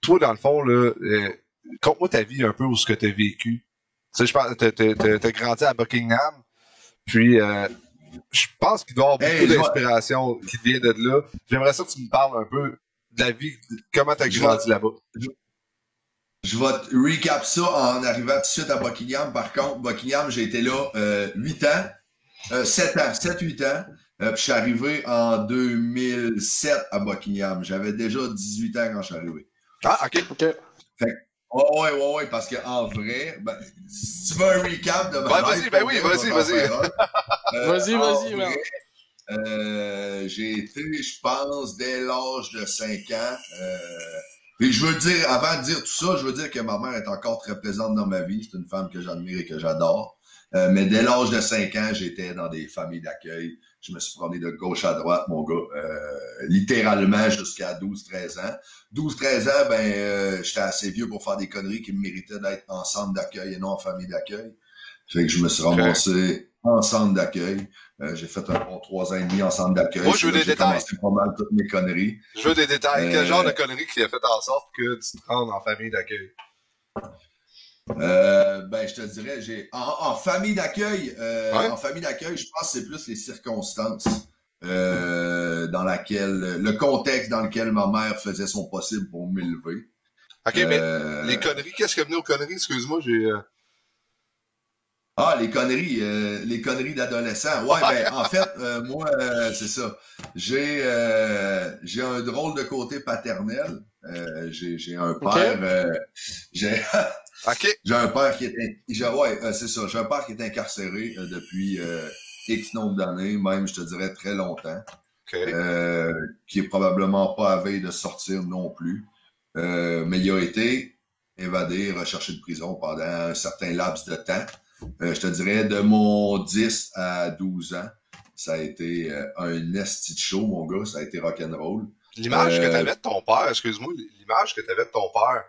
toi, dans le fond, là, euh, conte-moi ta vie un peu où ce que tu as vécu. Tu sais, je pense, t'as, grandi à Buckingham, puis euh, je pense qu'il doit y avoir beaucoup Hey, d'inspiration qui vient de là. J'aimerais ça que tu me parles un peu de la vie, comment tu as grandi là-bas. Je vais te recap ça en arrivant tout de suite à Buckingham. Par contre, Buckingham, j'ai été là euh, 8 ans, euh, 7 ans, 7-8 ans. Euh, puis je suis arrivé en 2007 à Buckingham. J'avais déjà 18 ans quand je suis arrivé. Ah, ok. OK. Ouais, ouais, ouais, ouais, parce qu'en vrai, ben, si tu veux un recap de ma Ouais, vas-y, ben oui, vas-y, vas-y. un. Euh, Vas-y, vas-y, man. euh, j'ai été, je pense, dès l'âge de 5 ans. Euh, et je veux dire, avant de dire tout ça, je veux dire que ma mère est encore très présente dans ma vie. C'est une femme que j'admire et que j'adore. Euh, mais dès l'âge de 5 ans, j'étais dans des familles d'accueil. Je me suis promené de gauche à droite, mon gars, euh, littéralement jusqu'à 12-13 ans. 12-13 ans, ben, euh, j'étais assez vieux pour faire des conneries qui méritaient d'être en centre d'accueil et non en famille d'accueil. Fait que je me suis ramassé en centre d'accueil. Euh, j'ai fait un bon trois ans et demi en centre d'accueil. Moi, je veux des J'ai détails. commencé pas mal toutes mes conneries. Je veux des détails. Euh, Quel genre de conneries qui a fait en sorte que tu te rendes en famille d'accueil? Euh, ben, je te dirais, j'ai en, famille d'accueil, euh, en famille d'accueil, je pense que c'est plus les circonstances euh, dans laquelle, le contexte dans lequel ma mère faisait son possible pour m'élever. Ok, mais Euh, les conneries, qu'est-ce qui est venu aux conneries? Excuse-moi, j'ai. Ah, les conneries, euh, les conneries d'adolescents. Ouais, ben, en fait, euh, moi, euh, c'est ça. J'ai, j'ai un drôle de côté paternel. J'ai, un père, euh, j'ai, Ok. j'ai un père qui est, j'ai, ouais, c'est ça. J'ai un père qui est incarcéré depuis X nombre d'années, même, je te dirais, très longtemps. Ok. Euh, qui est probablement pas à veille de sortir non plus. Mais il a été évadé, recherché de prison pendant un certain laps de temps. Euh, je te dirais de mon 10 à 12 ans, ça a été euh, un esti de show, mon gars, ça a été rock'n'roll. L'image que Euh, tu avais de ton père, excuse-moi, l'image que tu avais de ton père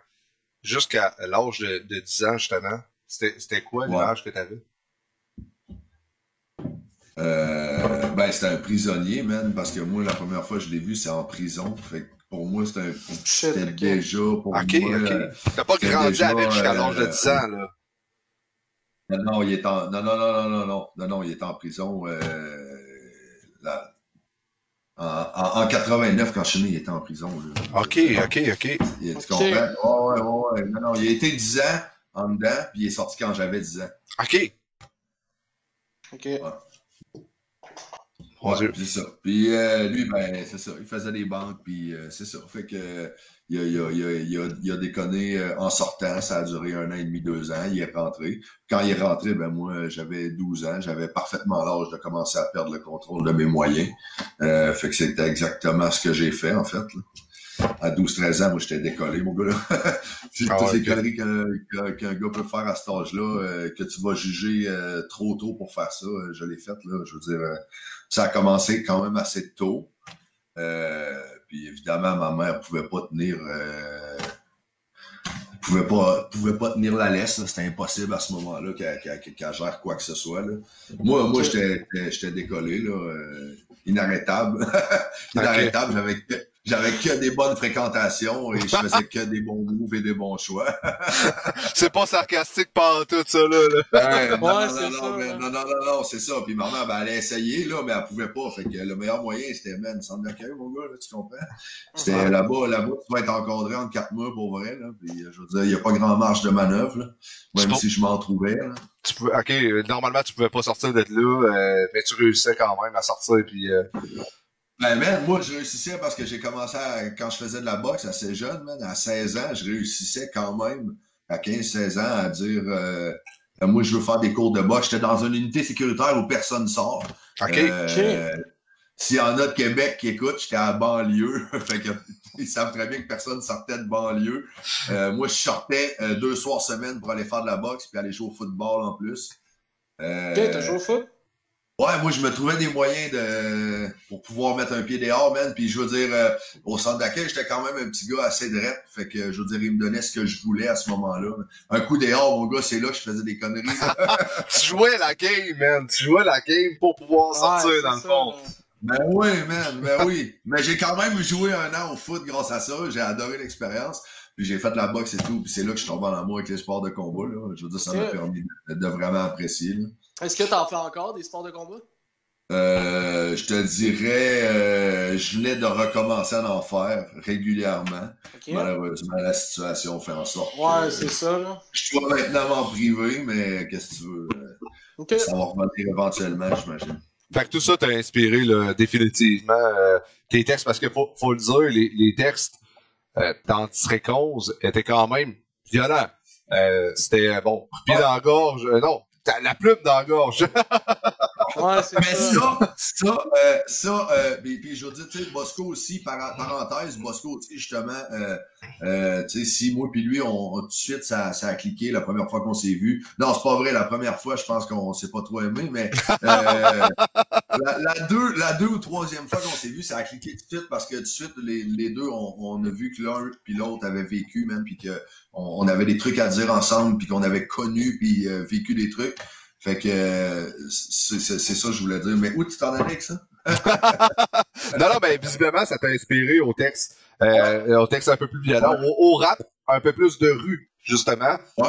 jusqu'à l'âge de, de 10 ans, justement, c'était quoi Ouais. l'image que tu avais? Euh, ben, c'était un prisonnier, man, parce que moi, la première fois que je l'ai vu, c'est en prison. Fait que pour moi, c'était un- déjà, pour Ok, moi, ok. euh, T'as pas grandi déjà, avec jusqu'à l'âge de euh, 10 ans, là. Non, non, il est en, non, non, non, non, non, non, non, non, il est en prison, euh, là, en, en, en 89, quand je suis né, il était en prison, là. Ok, ok, ok. Il- Tu comprends? Ouais, ouais, ouais, ouais. Non, non, il a été 10 ans, en dedans, puis il est sorti quand j'avais 10 ans. OK. Ok. Mon Ouais, Dieu. c'est ça. Puis euh, lui, ben, c'est ça. Il faisait des banques, puis euh, c'est ça. Fait que euh, il a, il a, il a, il a, il a déconné euh, en sortant. Ça a duré un an et demi, deux ans. Il est rentré. Quand il est rentré, ben moi, j'avais 12 ans. J'avais parfaitement l'âge de commencer à perdre le contrôle de mes moyens. Euh, fait que c'était exactement ce que j'ai fait, en fait. là. À 12-13 ans, moi, j'étais décollé, mon gars. là. Ah toutes ouais, les conneries qu'un gars peut faire à cet âge-là, euh, que tu vas juger euh, trop tôt pour faire ça. euh, je l'ai fait, là. Je veux dire, euh, ça a commencé quand même assez tôt. Euh, puis évidemment, ma mère pouvait pas tenir euh, pouvait pas pouvait pas tenir la laisse. C'était impossible à ce moment-là qu'elle gère quoi que ce soit. Là. Moi, moi j'étais décollé, là, euh, inarrêtable. inarrêtable. J'avais j'avais que des bonnes fréquentations et je faisais que des bons moves et des bons choix. C'est pas sarcastique par tout ça, là. là. Ouais, non, Ouais, non, non, ça, mais- ouais. non, non, non, non, c'est ça. Puis maman, ben, elle a essayé, là, mais elle pouvait pas. Fait que le meilleur moyen, c'était, man, centre d'accueil, mon gars, là, tu comprends? C'était là-bas, là-bas, tu vas être encadré entre quatre murs pour vrai, là. Puis, euh, je veux dire, il n'y a pas grand marge de manœuvre, là. Même si je m'en trouvais, là. Tu peux, OK, euh, normalement, tu pouvais pas sortir de là, euh, mais tu réussissais quand même à sortir, puis... euh, Ben, man, moi, je réussissais parce que j'ai commencé à, quand je faisais de la boxe assez jeune, man, à 16 ans, je réussissais quand même, à 15-16 ans, à dire, euh, moi, je veux faire des cours de boxe. J'étais dans une unité sécuritaire où personne sort. OK. Euh, S'il y en a de Québec qui écoutent, j'étais à banlieue. fait que ils savent très bien que personne sortait de banlieue. Euh, moi, je sortais deux soirs semaine pour aller faire de la boxe puis aller jouer au football en plus. Ok, t'as joué au foot? Ouais, moi, je me trouvais des moyens de pour pouvoir mettre un pied dehors, man. Puis je veux dire, euh, au centre d'accueil, j'étais quand même un petit gars assez drette. Fait que je veux dire, il me donnait ce que je voulais à ce moment-là. Un coup dehors, mon gars, c'est là que je faisais des conneries. Tu jouais la game, man. Tu jouais la game pour pouvoir sortir, Ouais, dans le fond. Ben oui, man, ben oui. Mais j'ai quand même joué un an au foot grâce à ça. J'ai adoré l'expérience. Puis j'ai fait de la boxe et tout. Puis c'est là que je suis tombé en amour avec les sports de combat. Là. Je veux dire, ça m'a permis de, de vraiment apprécier. là. Est-ce que t'en fais encore des sports de combat? Euh, je te dirais, euh, je venais de recommencer à en faire régulièrement. Ok. Malheureusement, la situation fait en sorte Ouais, c'est ça, là. je suis maintenant en privé, mais qu'est-ce que tu veux? Ok. Ça va revenir éventuellement, j'imagine. Fait que tout ça t'a inspiré, là, définitivement, euh, tes textes, parce que faut, faut le dire, les, les textes euh, d'Antiréconse étaient quand même violents. Euh, C'était, bon, pied dans la gorge, euh, non, t'as la plume dans la gorge. Ouais, c'est Mais ça. ça, ça, euh, ça, euh, puis, puis je veux dire, tu sais, Bosco aussi, par, parenthèse, Bosco aussi, justement, euh, euh, tu sais, si moi puis lui, on, on- tout de suite, ça, ça a cliqué la première fois qu'on s'est vu. Non, c'est pas vrai, la première fois, je pense qu'on s'est pas trop aimé, mais euh, la, la deux, la deux ou troisième fois qu'on s'est vu, ça a cliqué tout de suite parce que tout de suite, les, les deux, on, on a vu que l'un puis l'autre avait vécu, même, puis que on, avait des trucs à dire ensemble, puis qu'on avait connu puis euh, vécu des trucs. Fait que euh, c'est ça que je voulais dire. Mais où tu t'en allais avec ça? non, non, ben, visiblement, ça t'a inspiré au texte, euh, au texte un peu plus violent, au, au rap, un peu plus de rue, justement. Ouais.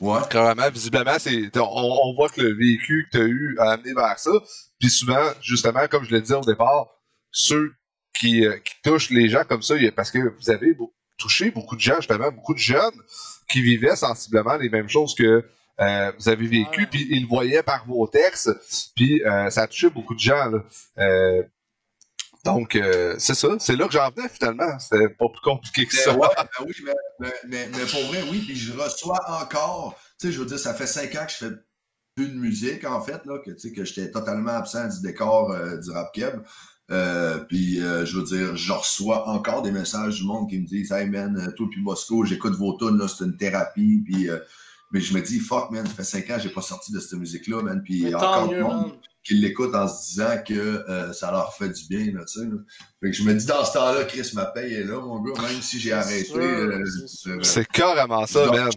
Ouais. Carrément, visiblement, c'est, on, on voit que le vécu que tu as eu a amené vers ça. Puis souvent, justement, comme je le disais au départ, ceux qui, euh, qui touchent les gens comme ça, il y a- parce que vous avez touché beaucoup de gens, justement, beaucoup de jeunes qui vivaient sensiblement les mêmes choses que euh, vous avez vécu, puis ils le voyaient par vos textes, puis euh, ça a touché beaucoup de gens. Là. Donc, euh, c'est ça, c'est là que j'en venais finalement. C'était pas plus compliqué que Mais ça. ouais, ben oui, mais, mais, mais, mais pour vrai, oui, puis je reçois encore, tu sais, je veux dire, ça fait cinq ans que je fais plus de musique, en fait, là, que, tu sais, que j'étais totalement absent du décor euh, du rap keb. Euh, puis, euh, je veux dire, je reçois encore des messages du monde qui me disent « Hey, man, toi puis Bosco, j'écoute vos tunes, là, c'est une thérapie. » Puis, euh, mais je me dis « Fuck, man, ça fait cinq ans que j'ai pas sorti de cette musique-là, man. » Puis, il y Mais a tant encore du mieux, monde man. Qui l'écoutent en se disant que euh, ça leur fait du bien, là, tu sais. là. Fait que je me dis, dans ce temps-là, Chris, ma paye est là, mon gars, même si j'ai arrêté. euh, c'est euh, C'est carrément ça, man.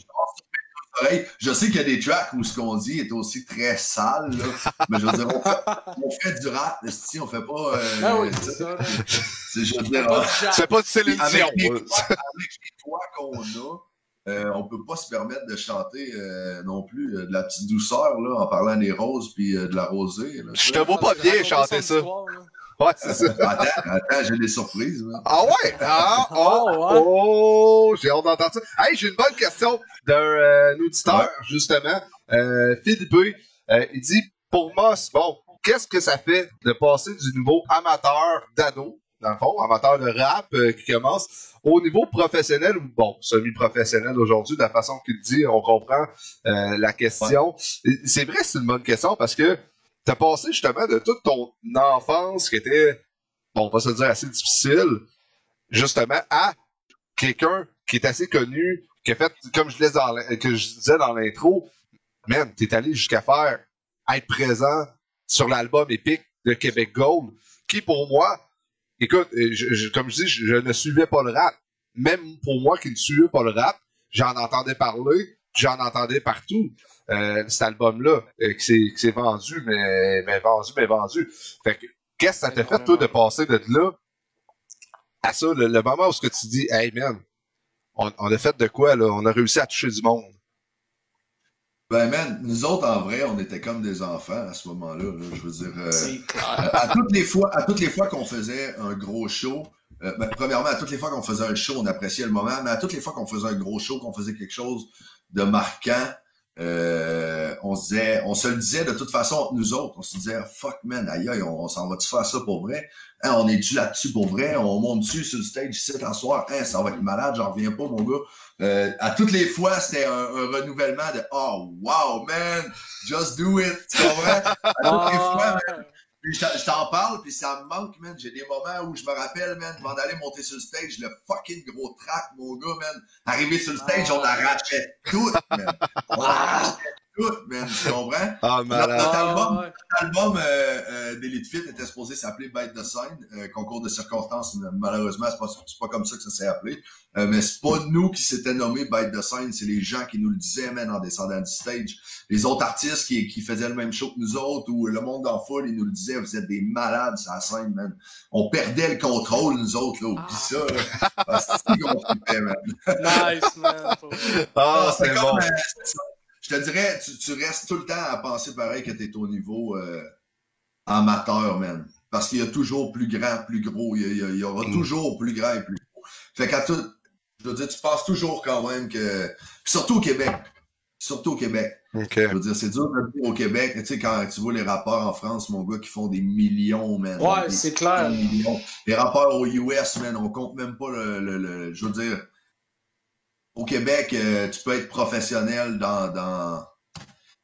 je sais qu'il y a des tracks où ce qu'on dit est aussi très sale, là. mais je veux dire, on fait, on fait du rap, si on fait pas. Euh, Ah oui, c'est sais, ça. c'est, je veux dire, Pas de Céline Dion. avec les toits qu'on a, euh, on peut pas se permettre de chanter euh, non plus euh, de la petite douceur là, en parlant des roses puis euh, de la rosée. là, Je te vois pas bien chanter ça. histoire. Ouais, c'est ça. Attends, attends, j'ai des surprises. Ah ouais? Ah, oh, Oh, ouais. oh, j'ai hâte d'entendre ça. Hey, j'ai une bonne question d'un euh, auditeur, justement. Euh, Philippe, euh, il dit, pour Moss, bon, qu'est-ce que ça fait de passer du niveau amateur d'ado, dans le fond, amateur de rap euh, qui commence, au niveau professionnel ou, bon, semi-professionnel aujourd'hui, de la façon qu'il dit, on comprend euh, la question. C'est vrai, c'est une bonne question parce que t'as passé justement de toute ton enfance qui était, bon, on va se dire assez difficile, justement, à quelqu'un qui est assez connu, qui a fait, comme je, laisse dans l'in- que je disais dans l'intro, man, t'es allé jusqu'à faire être présent sur l'album épique de Québec Gold, qui pour moi, écoute, euh, je- je- comme je dis, je, ne suivais pas le rap. Même pour moi qui ne suivais pas le rap, j'en entendais parler, j'en entendais partout. Euh, cet album-là, euh, qui s'est vendu, mais, mais vendu, mais vendu. Fait que, qu'est-ce que ça t'a fait, toi, de passer de là à ça, le, le moment où ce que tu dis, hey man, on, on a fait de quoi, là? On a réussi à toucher du monde. Ben, man, nous autres, en vrai, on était comme des enfants à ce moment-là. là. Je veux dire, euh, à toutes les fois, à toutes les fois qu'on faisait un gros show, euh, ben, premièrement, à toutes les fois qu'on faisait un show, on appréciait le moment, mais à toutes les fois qu'on faisait un gros show, qu'on faisait quelque chose de marquant, euh, on se disait, on se le disait de toute façon, nous autres, on se disait, fuck man, aïe aïe, on, on s'en va-tu faire ça pour vrai? Hein, on est-tu là-dessus pour vrai? On monte-tu sur le stage ici un soir? Hein, ça va être malade, j'en reviens pas, mon gars. Euh, à toutes les fois, c'était un, un renouvellement de Oh wow, man, just do it. Tu comprends? À toutes les fois, Ah, puis je, t'en parle, puis ça me manque, man. J'ai des moments où je me rappelle, man, avant d'aller monter sur le stage, le fucking gros track, mon gars, man. Arrivé sur le stage, Ah. on arrachait tout, man. On arrachait tout, man. Tu comprends? Ah, malade. Notre album, ouais. L'album euh, euh, d'Elite Fit était supposé s'appeler Bite the Sign, euh, concours de circonstances. Malheureusement, c'est pas, c'est pas comme ça que ça s'est appelé. Euh, mais c'est pas nous qui s'étaient nommé Bite the Sign, c'est les gens qui nous le disaient, man, en descendant du stage. Les autres artistes qui, qui faisaient le même show que nous autres, ou le monde en foule, ils nous le disaient, vous êtes des malades sur la scène, man. On perdait le contrôle, nous autres, là, Ah. ça, là. Parce que c'est man. Nice, man. vrai. Ah, c'est bon. Je te dirais, tu, tu restes tout le temps à penser pareil que tu es au niveau euh, amateur, man. Parce qu'il y a toujours plus grand, plus gros. Il y, a- il y aura Mm. toujours plus grand et plus gros. Fait qu'à tout, je veux dire, tu penses toujours quand même que. Puis surtout au Québec. Surtout au Québec. OK. Je veux dire, c'est dur de dire au Québec. Tu sais, quand tu vois les rappeurs en France, mon gars, qui font des millions, man. Ouais, c'est clair. millions. Les rappeurs aux US, man, on compte même pas le. le- le- je veux dire, au Québec, euh, tu peux être professionnel dans. dans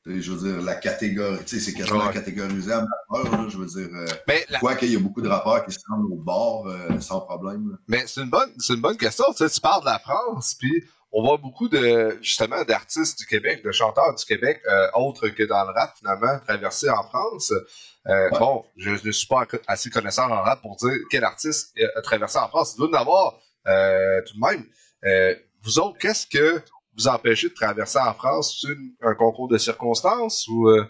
sais, je veux dire, la catégorie. Tu sais, c'est quasiment Ouais. catégorisé à rappeur, là, je veux dire. euh, Mais, la- Quoi qu'il y a beaucoup de rappeurs qui se rendent au bord euh, sans problème. là. mais c'est une bonne, c'est une bonne question. Tu sais, tu parles de la France, puis on voit beaucoup de, justement, d'artistes du Québec, de chanteurs du Québec, euh, autres que dans le rap, finalement, traversés en France. Euh, Ouais. Bon, je ne suis pas assez connaisseur en rap pour dire quel artiste a traversé en France. Il doit en avoir, euh, tout de même. Vous autres, qu'est-ce que vous empêchez de traverser en France? C'est un concours de circonstances ou... euh,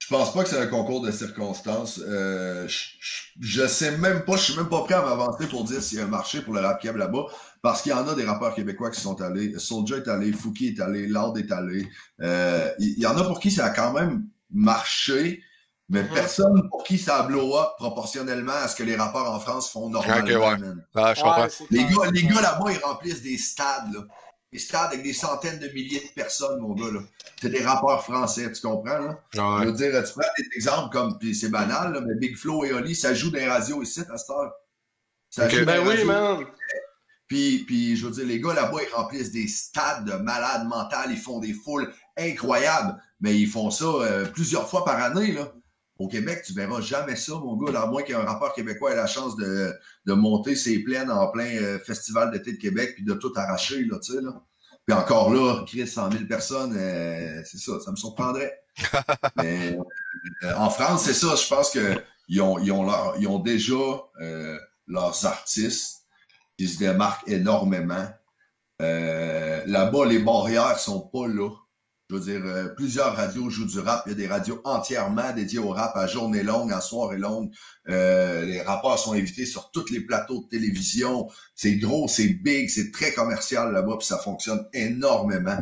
Je pense pas que c'est un concours de circonstances. Euh, je, je, je sais même pas, je suis même pas prêt à m'avancer pour dire s'il y a un marché pour le rap keb là-bas, parce qu'il y en a des rappeurs québécois qui sont allés. Soulja est allé, Fouki est allé, Lord est allé. Euh, il y, en a pour qui ça a quand même marché, mais Mhm. personne pour qui ça a blow up proportionnellement à ce que les rappeurs en France font normalement. Ouais. Ah, je comprends. Les gars, les gars là-bas, ils remplissent des stades, là. Des stades avec des centaines de milliers de personnes, mon gars, là. C'est des rappeurs français, tu comprends, là? Je Ouais. veux dire, tu prends des exemples comme, puis c'est banal, là, mais Big Flo et Oli, ça joue dans les radios ici à cette heure. Ça Ok. joue dans les Ben oui, radios. man. Puis, puis, je veux dire, les gars là-bas, ils remplissent des stades de malades mentales, ils font des foules incroyables, mais ils font ça euh, plusieurs fois par année, là. Au Québec, tu verras jamais ça, mon gars, à moins qu'un rappeur québécois ait la chance de, de monter ses plaines en plein euh, festival d'été de Québec, puis de tout arracher, là, tu sais, là. Puis encore là, Chris, 100 000 personnes, euh, c'est ça, ça me surprendrait. Mais euh, en France, c'est ça, je pense que ils ont, ils ont, leur, ils ont déjà leurs artistes qui se démarquent énormément. Là-bas, les barrières sont pas là. Je veux dire, euh, plusieurs radios jouent du rap. Il y a des radios entièrement dédiées au rap à journée longue, à soirée longue. Euh, les rappeurs sont invités sur tous les plateaux de télévision. C'est gros, c'est big, c'est très commercial là-bas, puis ça fonctionne énormément.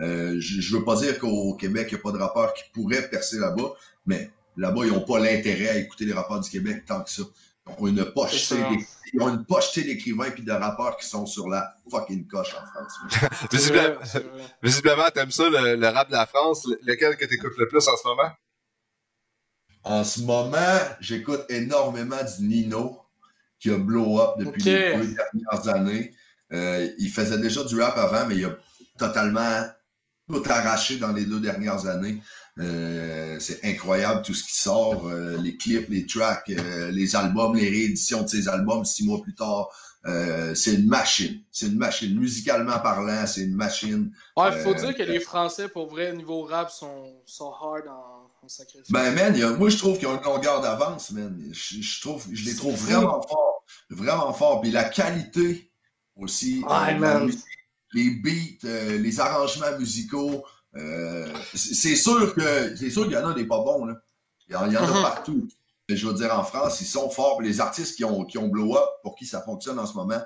Euh, je, je veux pas dire qu'au Québec, il n'y a pas de rappeurs qui pourraient percer là-bas, mais Là-bas, ils n'ont pas l'intérêt à écouter les rappeurs du Québec tant que ça. Ils ont une poche, ils ont une poche d'écrivains et de rappeurs qui sont sur la fucking coche en France. Visiblement, vrai, t'aimes ça, le, le rap de la France. Le- Lequel que t'écoutes le plus en ce moment? En ce moment, j'écoute énormément du Nino qui a blow up depuis les deux dernières années. Euh, il faisait déjà du rap avant, mais il a totalement tout arraché dans les deux dernières années. Euh, c'est incroyable tout ce qui sort, euh, les clips, les tracks, euh, les albums, les rééditions de ces albums six mois plus tard. C'est une machine. C'est une machine. Musicalement parlant, c'est une machine. Ouais, faut dire que les Français, pour vrai, niveau rap, sont, sont hard en, en sacrifice. Ben, man, il y a- moi, je trouve qu'ils ont une longueur d'avance, man. Je, je trouve, je les trouve vraiment forts. Vraiment forts. Puis la qualité aussi. Ouais, de la man. musique, les beats, les arrangements musicaux. Euh, c'est sûr que c'est sûr qu'il y en a des pas bons, là. Il y en, il y en a Mhm. partout. Mais je veux dire, en France, ils sont forts. Les artistes qui ont, qui ont blow up, pour qui ça fonctionne en ce moment,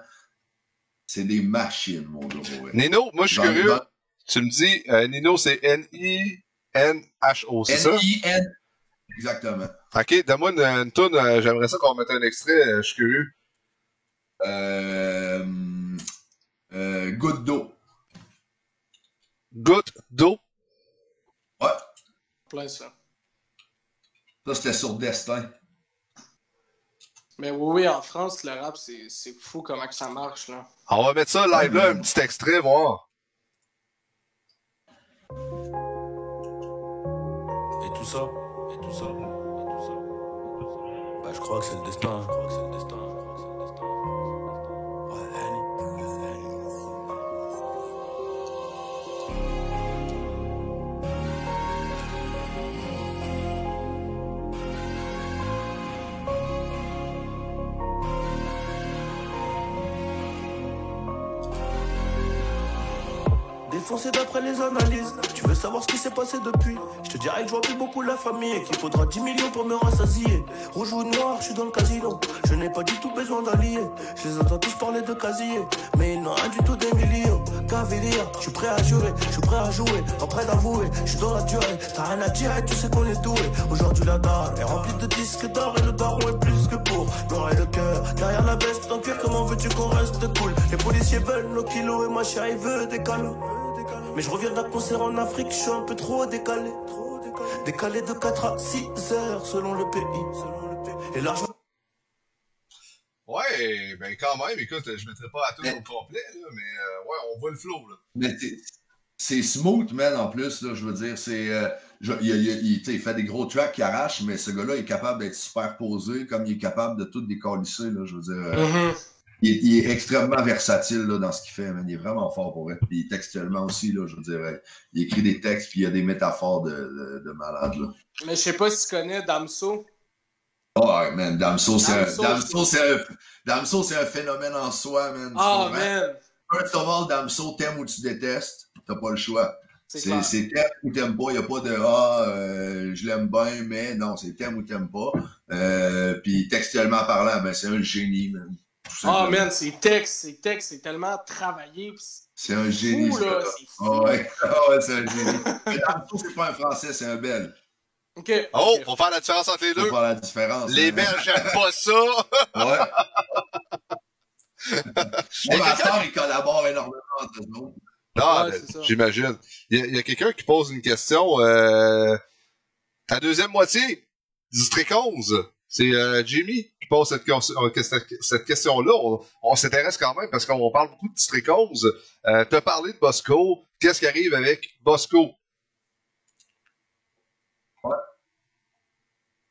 c'est des machines, mon gars. Nino, moi je suis curieux. dans- Tu me dis, euh, Nino, c'est N-I-N-H-O, c'est ça? N-I-N. Exactement. Ok, donne-moi une, une toune, euh, j'aimerais ça qu'on mette un extrait, euh, je suis curieux. Euh, euh, Goutte d'eau. Goutte d'eau. Ouais. Plein ça. Ça, c'était sur Destin. Mais oui, oui, en France, le rap, c'est c'est fou comment que ça marche, là. On va mettre ça live là, un petit extrait, voir. Et tout ça, et tout ça, et tout ça? Bah, je crois que c'est le destin. Je crois que c'est le destin. Défoncé d'après les analyses, tu veux savoir ce qui s'est passé depuis? Je te dirais que je vois plus beaucoup la famille et qu'il faudra 10 millions pour me rassasier. Rouge ou noir, je suis dans le casino. Je n'ai pas du tout besoin d'alliés. Je les entends tous parler de casier, mais ils n'ont rien du tout des millions. Cavalier, je suis prêt à jurer, je suis prêt à jouer, pas prêt d'avouer. Je suis dans la durée, t'as rien à dire et tu sais qu'on est doué. Aujourd'hui la dalle est remplie de disques d'or et le daron est plus que pour. Noir et le cœur, derrière la veste en cuir, comment veux-tu qu'on reste cool? Les policiers veulent nos kilos et ma chérie veut des calots. Mais je reviens d'un concert en Afrique, je suis un peu trop décalé. Décalé de 4 à 6 heures selon le pays. Et l'argent. Ouais, ben quand même, écoute, je mettrai pas à tout au complet, là, mais euh, ouais, on voit le flow, là. Mais c'est smooth, man, en plus, là, je veux dire, c'est... euh, il, il- il- tu sais, il fait des gros tracks qui arrachent, mais ce gars-là est capable d'être super posé, comme il est capable de tout décalisser, là, je veux dire. euh, Mhm. Il, est, il est extrêmement versatile, là, dans ce qu'il fait, man. Il est vraiment fort pour vrai. Puis textuellement aussi, là, je veux dire, euh, il écrit des textes, puis il y a des métaphores de, de, de malade, là. Mais je sais pas si tu connais Damso. Oh, man, Damso, c'est un, Damso, Damso, c'est un, un phénomène en soi, man. Vraiment- man! First of all, Damso, t'aimes ou tu détestes, t'as pas le choix. C'est t'aimes ou t'aimes pas, il n'y a pas de Ah, euh, je l'aime bien, mais non, c'est t'aimes ou t'aimes pas. Euh, Puis textuellement parlant, ben c'est un génie, man. Tout Ah, simplement. man, ces textes, ces textes, c'est tellement travaillé. c'est un génie. fou, là. C'est Ah fou. ouais, ah ouais c'est un génie. Mais Damso, c'est pas un français, c'est un belge. Ok. Oh, ok. on va faire la différence entre les deux. faire la différence. Les hein. Belges j'aime pas ça. Ouais. Mon master, il collabore énormément entre. Ah, Ouais, ben, c'est ça. j'imagine. Il y a, il y a quelqu'un qui pose une question. Euh, ta deuxième moitié, District 11. C'est euh, Jimmy qui pose cette, euh, question-là. On, s'intéresse quand même parce qu'on parle beaucoup de District 11. Euh, T'as parlé de Bosco. Qu'est-ce qui arrive avec Bosco?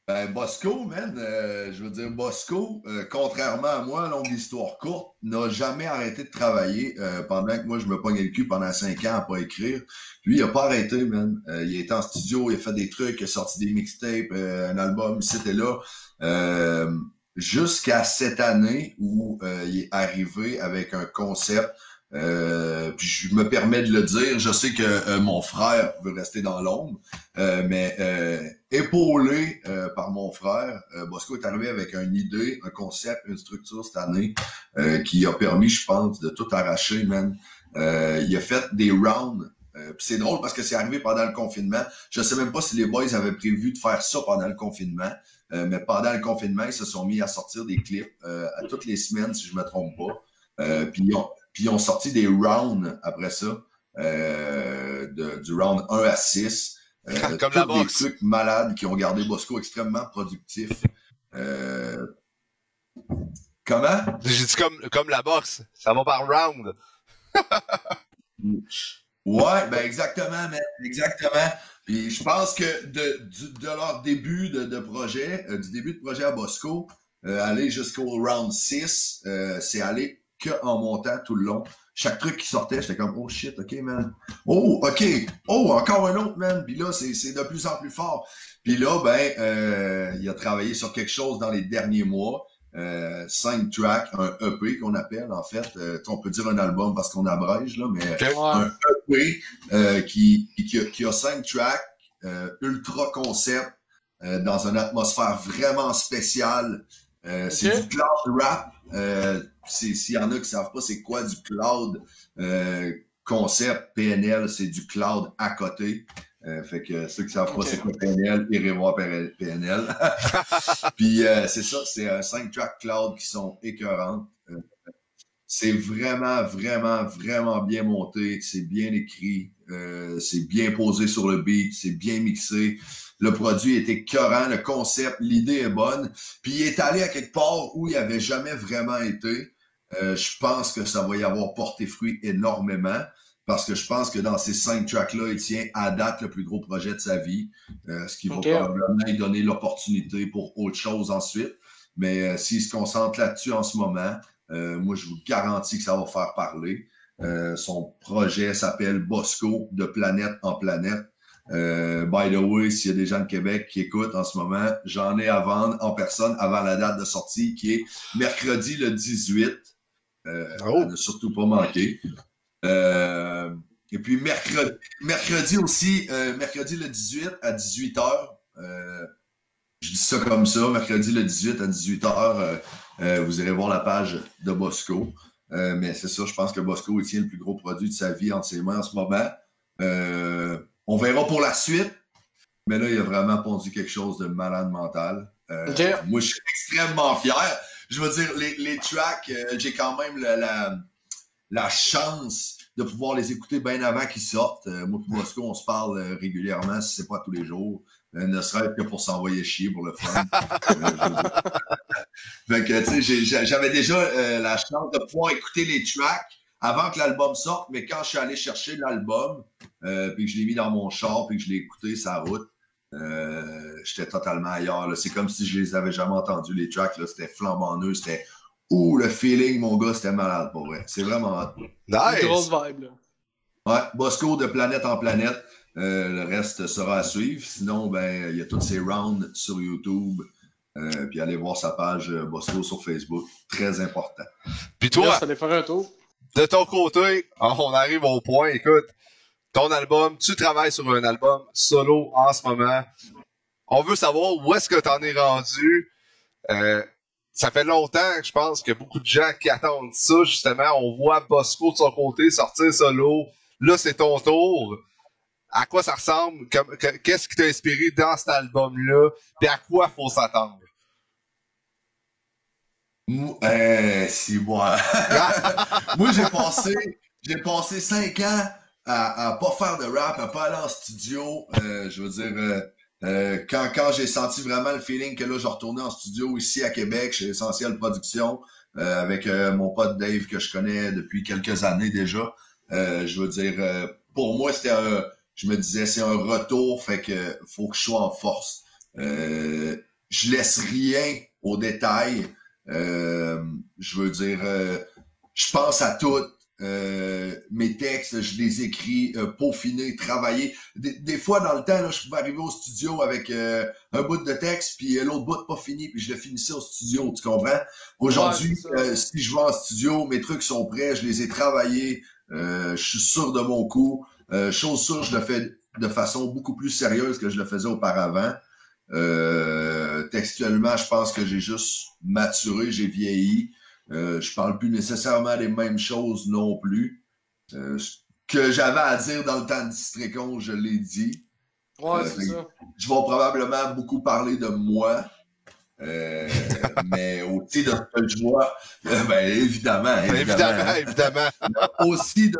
Ben, Bosco, man, euh, je veux dire, Bosco, euh, contrairement à moi, longue histoire courte, n'a jamais arrêté de travailler euh, pendant que moi, je me pognais le cul pendant cinq ans à pas écrire. Lui, il a pas arrêté, man. Il est en studio, il a fait des trucs, il a sorti des mixtapes, un album, c'était là. Jusqu'à cette année où il est arrivé avec un concept puis je me permets de le dire, je sais que mon frère veut rester dans l'ombre, mais épaulé euh, par mon frère, euh, Bosco est arrivé avec une idée, un concept, une structure cette année euh, qui a permis, je pense, de tout arracher, man. Il a fait des rounds c'est drôle parce que c'est arrivé pendant le confinement. Je sais même pas si les boys avaient prévu de faire ça pendant le confinement, mais pendant le confinement, ils se sont mis à sortir des clips à toutes les semaines, si je me trompe pas. Puis, ils ont, sorti des rounds après ça, du round 1 à 6. Euh, Comme la tous des boxe. trucs malades qui ont gardé Bosco extrêmement productif. Euh, Comment? J'ai dit comme, comme la boxe. Ça va par round. Ouais, ben exactement, man, exactement. Puis je pense que de, du- de leur début de, de projet, euh, du début de projet à Bosco, euh, aller jusqu'au round 6, euh, c'est aller que en montant tout le long. Chaque truc qui sortait, j'étais comme oh shit, ok man. Oh, ok. Oh, encore un autre man. Puis là, c'est c'est de plus en plus fort. Puis là, ben, euh, il a travaillé sur quelque chose dans les derniers mois. Euh, cinq tracks, un EP qu'on appelle en fait. Euh, on peut dire un album parce qu'on abrège là, mais un EP euh, qui, qui, a, qui a cinq tracks, euh, ultra concept, euh, dans une atmosphère vraiment spéciale. Euh, C'est du cloud rap. Euh, c'est- S'il y en a qui savent pas c'est quoi du cloud euh, concept, PNL, c'est du cloud à côté. Euh, fait que ceux qui savent pas c'est quoi PNL, irez voir PNL. Puis euh, c'est ça, c'est un 5 track cloud qui sont écœurantes. Euh, c'est vraiment, vraiment, vraiment bien monté, c'est bien écrit, euh, c'est bien posé sur le beat, c'est bien mixé. Le produit est écœurant, le concept, l'idée est bonne. Puis il est allé à quelque part où il avait jamais vraiment été. Euh, je pense que ça va y avoir porté fruit énormément parce que je pense que dans ces cinq tracks-là, il tient à date le plus gros projet de sa vie, euh, ce qui va probablement lui donner l'opportunité pour autre chose ensuite. Mais euh, s'il se concentre là-dessus en ce moment, euh, moi, je vous garantis que ça va faire parler. Euh, son projet s'appelle Bosco, de planète en planète. Euh, by the way, s'il y a des gens de Québec qui écoutent en ce moment, j'en ai à vendre en personne avant la date de sortie qui est mercredi le 18. Euh, Oh. à ne surtout pas manquer. Euh, et puis mercredi, mercredi aussi, euh, mercredi le 18 à 18h. Euh, je dis ça comme ça, mercredi le 18 à 18h, euh, euh, vous irez voir la page de Bosco. Euh, mais c'est ça, je pense que Bosco il tient le plus gros produit de sa vie entre ses mains en ce moment. Euh, on verra pour la suite, mais là, il a vraiment pondu quelque chose de malade mental. Euh. Moi, je suis extrêmement fier. Je veux dire, les, les tracks, euh, j'ai quand même la, la, la chance de pouvoir les écouter bien avant qu'ils sortent. Euh, moi et Bosco, on se parle euh, régulièrement, si c'est pas tous les jours. Ne serait-ce que pour s'envoyer chier pour le fun. Fait que, tu sais, j'avais déjà la chance de pouvoir écouter les tracks avant que l'album sorte, mais quand je suis allé chercher l'album, euh, puis que je l'ai mis dans mon char, puis que je l'ai écouté sa route, euh, j'étais totalement ailleurs. là. C'est comme si je les avais jamais entendus, les tracks. là. C'était flambant neuf. C'était. Ouh, le feeling, mon gars, c'était malade pour vrai. C'est vraiment hot. Une grosse Nice! vibe, là. Ouais, Bosco de planète en planète. Euh, le reste sera à suivre. Sinon, ben, il y a tous ces rounds sur YouTube. Euh, puis allez voir sa page euh, Bosco sur Facebook. Très important. Puis Toi, toi, ça allait faire un tour. de ton côté, on arrive au point, écoute, ton album, tu travailles sur un album solo en ce moment. On veut savoir où est-ce que t'en es rendu. Euh, ça fait longtemps, je pense, a beaucoup de gens qui attendent ça, justement. On voit Bosco de son côté sortir solo. Là, c'est ton tour. À quoi ça ressemble? Que- Qu'est-ce qui t'a inspiré dans cet album-là? Puis à quoi faut s'attendre? Euh, si moi. moi, j'ai passé, j'ai passé cinq ans à, à pas faire de rap, à pas aller en studio. Euh, je veux dire, euh, euh, quand, quand j'ai senti vraiment le feeling que là, je retournais en studio ici à Québec, chez Essentiel Production, euh, avec euh, mon pote Dave que je connais depuis quelques années déjà. Je veux dire, pour moi, c'était un, je me disais, c'est un retour, fait que faut que je sois en force. Je laisse rien aux détails. Je veux dire, je pense à tout. Euh, mes textes, je les écris, euh, peaufiner, travailler. Des, des fois, dans le temps, là, je pouvais arriver au studio avec euh, un bout de texte, puis euh, l'autre bout pas fini, puis je le finissais au studio, tu comprends? Aujourd'hui, Ouais, si je vais en studio, mes trucs sont prêts, je les ai travaillés, euh, je suis sûr de mon coup. Euh, chose sûre, je le fais de façon beaucoup plus sérieuse que je le faisais auparavant. Euh, textuellement, je pense que j'ai juste maturé, j'ai vieilli. Euh, je parle plus nécessairement des mêmes choses non plus. Euh, que j'avais à dire dans le temps de Districon, je l'ai dit. Ouais, Euh, c'est ça. Je vais probablement beaucoup parler de moi. euh, mais aussi de ce que je vois, ben, évidemment, Ben, évidemment, Évidemment, évidemment. aussi de,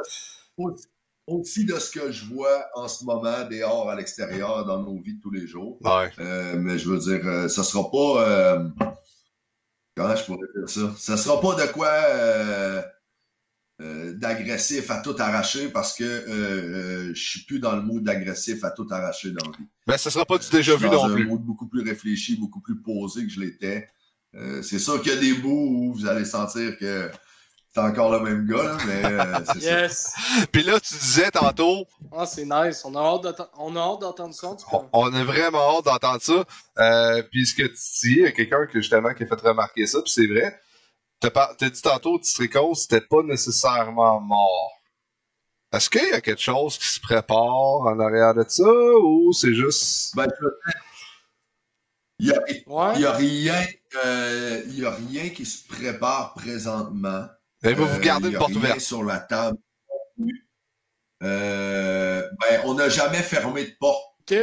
aussi, aussi de ce que je vois en ce moment dehors à l'extérieur dans nos vies de tous les jours. Ouais. Mais je veux dire, ça sera pas. Comment je pourrais dire ça? Ça sera pas de quoi euh, euh, d'agressif à tout arracher parce que euh, euh, je suis plus dans le mood d'agressif à tout arracher dans la vie. Ben, ce sera pas du déjà vu dans non un plus. mood beaucoup plus réfléchi, beaucoup plus posé que je l'étais. Euh, c'est sûr qu'il y a des bouts où vous allez sentir que c'est encore le même gars, là, mais euh, c'est ça. Yes! Puis là, tu disais tantôt, Ah, c'est nice. On a hâte d'entendre- on a hâte d'entendre ça, on, on a vraiment hâte d'entendre ça. Euh, puis ce que tu dis, il y a quelqu'un que justement qui a fait remarquer ça, puis c'est vrai. T'as par- t'as dit tantôt, Districon, c'était pas nécessairement mort. Est-ce qu'il y a quelque chose qui se prépare en arrière de ça, ou c'est juste... Ben, il a, Ouais? n'y a rien, euh, il y a rien qui se prépare présentement. Vous vous Euh, gardez il y une a porte rien ouverte. sur la table. Euh, ben, on n'a jamais fermé de porte. Ok.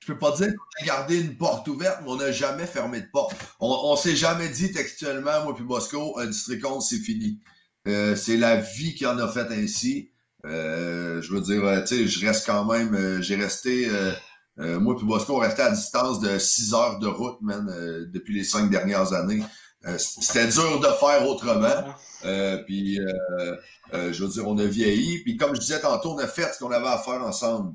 Je peux pas dire qu'on a gardé une porte ouverte, mais on n'a jamais fermé de porte. On, on s'est jamais dit textuellement, moi puis Bosco, un districon, c'est fini. Euh, c'est la vie qui en a fait ainsi. Euh, je veux dire, tu sais, je reste quand même, euh, j'ai resté, euh, euh, moi puis Bosco, on restait à distance de 6 heures de route, man, euh, depuis les cinq dernières années. Euh, C'était dur de faire autrement. Euh, puis, euh, euh, je veux dire, on a vieilli. Puis, comme je disais tantôt, on a fait ce qu'on avait à faire ensemble.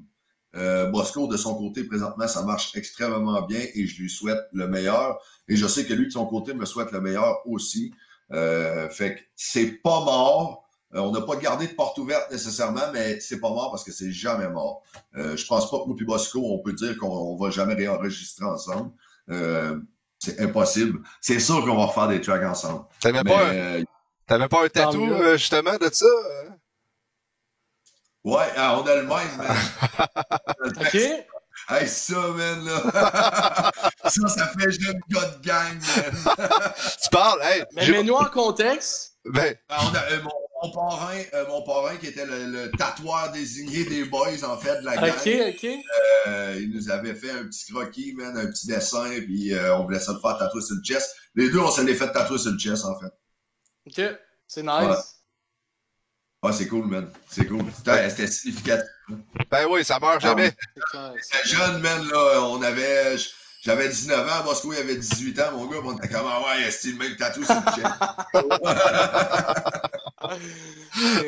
Euh, Bosco, de son côté, présentement, ça marche extrêmement bien et je lui souhaite le meilleur. Et je sais que lui, de son côté, me souhaite le meilleur aussi. Euh, fait que c'est pas mort. Euh, on n'a pas gardé de porte ouverte nécessairement, mais c'est pas mort parce que c'est jamais mort. Euh, je pense pas que nous et Bosco, on peut dire qu'on on va jamais réenregistrer ensemble. Euh, c'est impossible. C'est sûr qu'on va refaire des tracks ensemble. T'avais pas, un- euh, t'avais pas un Tant tatou, euh, justement, de ça? euh? ouais, ah, on a le même. Ok. Hey, ça, man, là. ça, ça fait jeune de gang, man. Tu parles, hey! Mais mets-nous en contexte. Ben, Ah, on a, euh, mon, mon parrain, euh, mon parrain qui était le, le tatoueur désigné des boys, en fait, de la gang. Ok, ok. Euh, il nous avait fait un petit croquis, man, un petit dessin, puis euh, on voulait ça le faire tatouer sur le chest. Les deux, on se l'est fait tatouer sur le chest, en fait. Ok. C'est nice. Ouais. Ouais, c'est cool, man. C'est cool. C'était c'était significatif. ben oui, ça meurt jamais. C'est clair. J'étais jeune, man, là, on avait... J'avais 19 ans, Bosco, il avait 18 ans, mon gars, on était comme, ah ouais, c'est le même tatou sur le chest.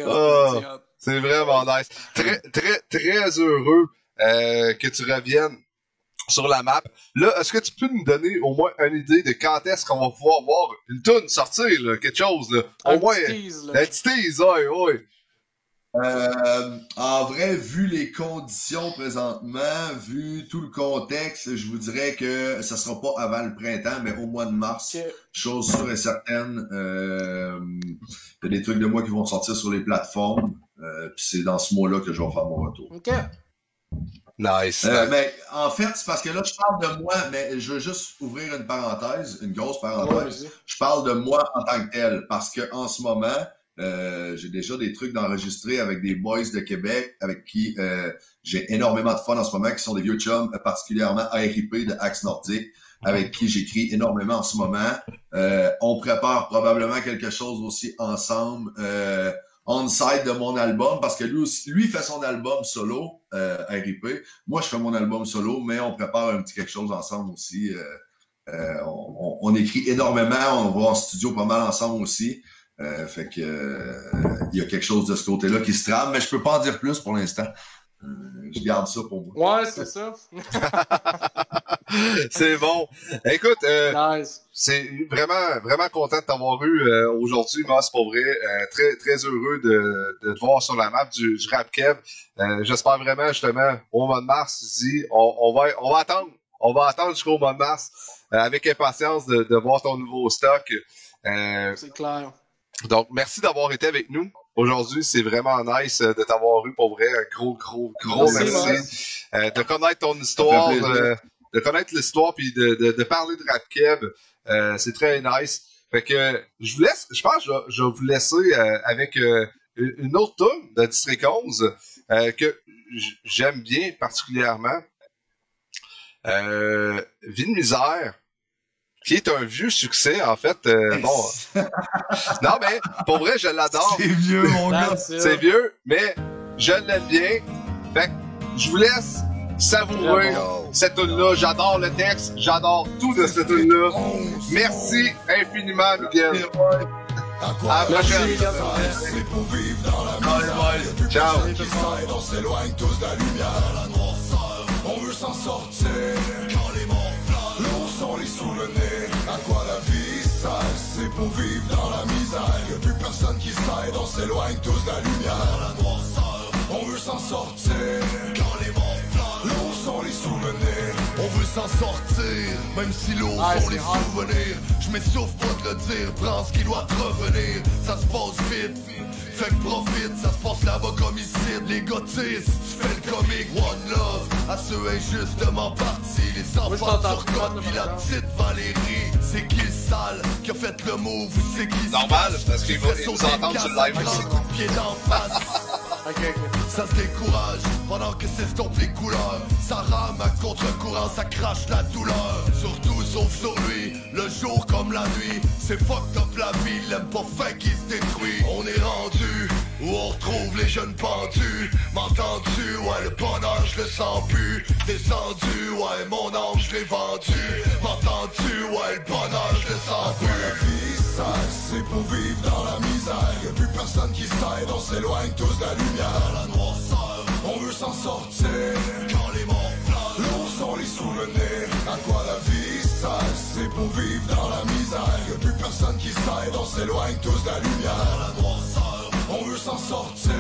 Oh. c'est vraiment nice. Très, très, très heureux euh, que tu reviennes sur la map. Là, est-ce que tu peux nous donner au moins une idée de quand est-ce qu'on va pouvoir voir une toune sortir, là, quelque chose, là? Au Un moins, tease, là. un petit tease, ouais, ouais. Euh, en vrai, vu les conditions présentement, vu tout le contexte, je vous dirais que ça sera pas avant le printemps, mais au mois de mars. Chose sûre et certaine. Euh, Il y a des trucs de moi qui vont sortir sur les plateformes. Euh, puis c'est dans ce mois-là que je vais faire mon retour. Ok. Nice. Euh, mais en fait, c'est parce que là, je parle de moi, mais je veux juste ouvrir une parenthèse, une grosse parenthèse. Je parle de moi en tant que tel, parce que en ce moment, euh, j'ai déjà des trucs d'enregistrer avec des boys de Québec, avec qui euh, j'ai énormément de fun en ce moment, qui sont des vieux chums, particulièrement RIP de Axe Nordique, avec qui j'écris énormément en ce moment. Euh, on prépare probablement quelque chose aussi ensemble, euh, on-site de mon album, parce que lui aussi, lui fait son album solo, euh, RIP. Moi, je fais mon album solo, mais on prépare un petit quelque chose ensemble aussi. on, on- on écrit énormément, on va en studio pas mal ensemble aussi. Euh, fait que euh, il y a quelque chose de ce côté-là qui se trame, mais je peux pas en dire plus pour l'instant. Euh, je garde ça pour moi. Ouais, c'est ça. C'est bon. Écoute, euh, Nice. c'est vraiment, vraiment content de t'avoir eu euh, aujourd'hui, Moss, pour vrai. Euh, très, très heureux de, de te voir sur la map du, du Rap Kev. Euh, J'espère vraiment, justement, au mois de mars, ici, on, on, va, on va attendre. On va attendre jusqu'au mois de mars euh, avec impatience de, de voir ton nouveau stock. Euh, C'est clair. Donc, merci d'avoir été avec nous. Aujourd'hui, c'est vraiment nice euh, de t'avoir eu pour vrai. Un gros, gros, gros Merci, merci. Euh, de connaître ton histoire, euh, de connaître l'histoire puis de, de, de parler de Rap Keb. Euh, c'est très nice. Fait que je vous laisse, je pense que je vais, je vais vous laisser euh, avec euh, une autre tune de District 11 euh, que j'aime bien particulièrement. Euh, Vie de misère, qui est un vieux succès, en fait. euh, bon, non, mais pour vrai, je l'adore. C'est vieux, mon gars. C'est vieux, mais je l'aime bien. Fait que je vous laisse savourer cette tune-là. J'adore le texte, j'adore tout de cette tune-là. Merci infiniment, Miguel. À la prochaine. les gars. C'est pour vivre dans la misère. Ciao. Qui s'aide, on s'éloigne tous de la lumière. La noirceur, on veut s'en sortir. À quoi la vie sert, c'est pour vivre dans la misère. Y'a plus personne qui s'aide, on s'éloigne tous de la lumière. La noirceur, on veut s'en sortir. Quand les monts flamment, lourds sont les souvenirs. S'en sortir, même si lourds Ah, sont les souvenirs. Je m'essouffle pas de le dire, prends ce qui doit te revenir. Ça se passe vite, fait que profite, ça se passe là-bas comme ici. Les gothistes, tu fais le comique, one love. À ceux injustement partis, les enfants t'entends sur pas, côte, là, pis la petite Valérie. C'est qui le sale qui a fait le move ou c'est qui se Normal, parce qu'ils Qui vont- nous entendent sur le live un aussi. grand coup de pied d'en face. Ça se décourage pendant que s'estompent les couleurs. Ça rame à contre-courant, ça crache la douleur. Surtout sauf sur lui, le jour comme la nuit. C'est fucked up la vie, il aime pas qu'il se détruit. On est rendu où on retrouve les jeunes pendus. M'entends-tu? Ouais, le bonheur, je le sens plus. Descendu, ouais, mon âme, je l'ai vendu. M'entends-tu? Ouais, le bonheur, je le sens plus. La vie sert, c'est pour vivre dans la misère. Y'a plus personne qui s'aide, on s'éloigne tous de la lumière. La noirceur, on veut s'en sortir. Quand les monts flamment, lourds sont les souvenirs. À quoi la vie sert, c'est pour vivre dans la misère. Y'a plus personne qui s'aide, on s'éloigne tous de la lumière. La noirceur, s'en sortir.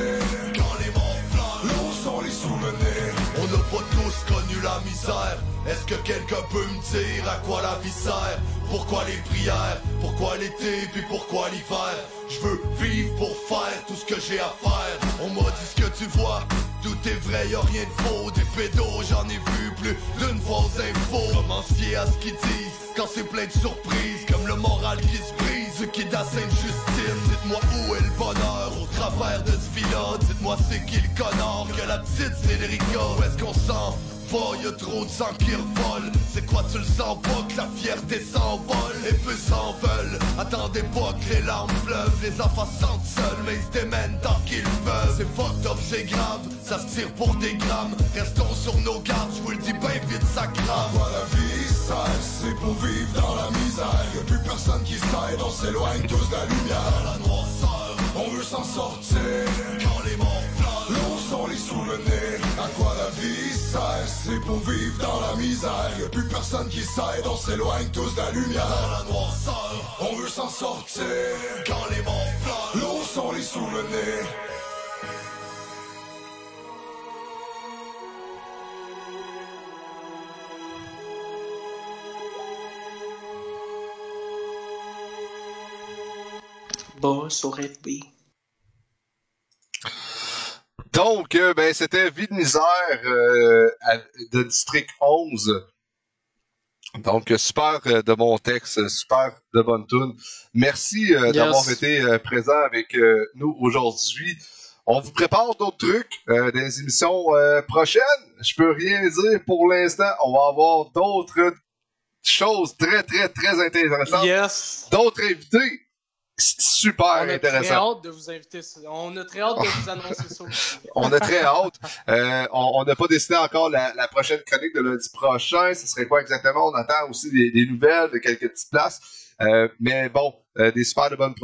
Quand les flamment, lourds sont les souvenirs. On n'a pas tous connu la misère. Est-ce que quelqu'un peut me dire à quoi la vie sert? Pourquoi les prières? Pourquoi l'été? Puis pourquoi l'hiver? Je veux vivre pour faire tout ce que j'ai à faire. On m'a dit ce que tu vois. Tout est vrai, y'a rien de faux. Des pédos, j'en ai vu plus d'une fausse info Comment se à ce qu'ils disent Quand c'est plein de surprises Comme le moral qui se brise Ce qui est à Sainte-Justine. Dites-moi où est le bonheur Au travers de ce villa Dites-moi c'est qui le connard Que la petite Cédrica. Où est-ce qu'on s'en va Y'a trop de sang qui revole C'est quoi tu le sens pas Que la fierté s'envole? Et peu s'en veulent. Attendez pas que les larmes pleuvent Les enfants se sentent seuls Mais ils se démènent tant qu'ils peuvent. C'est fucked up, c'est grave. Ça se tire pour des grammes. Restons sur nos gardes. Je vous le dis bien vite ça crame Quoi la vie sert C'est pour vivre dans la misère. Y'a plus personne qui s'aide. On s'éloigne tous de la lumière. La noirceur On veut s'en sortir. Quand les monts flamment Lourds sont les souvenirs. À quoi la vie C'est pour vivre dans la misère. Y'a plus personne qui s'aide On s'éloigne tous de la lumière. La noirceur On veut s'en sortir Quand les monts flamment Lourds sont les souvenirs au FB. Donc, euh, ben, c'était Vie de misère euh, de District 11. Donc, euh, super de bon texte, super de bonne tune. Merci euh, Yes. d'avoir été présent avec nous aujourd'hui. On vous prépare d'autres trucs, euh, des émissions prochaines. Je peux rien dire pour l'instant. On va avoir d'autres choses très, très, très intéressantes. Yes. D'autres invités. Super On a très hâte de vous inviter. On a très hâte de vous annoncer ça. On a très hâte. Euh, on n'a pas décidé encore la, la prochaine chronique de lundi prochain. Ce serait quoi exactement? On attend aussi des, des nouvelles de quelques petites places. Euh, mais bon, euh, des super de bonnes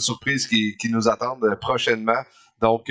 surprises qui, qui nous attendent prochainement. Donc,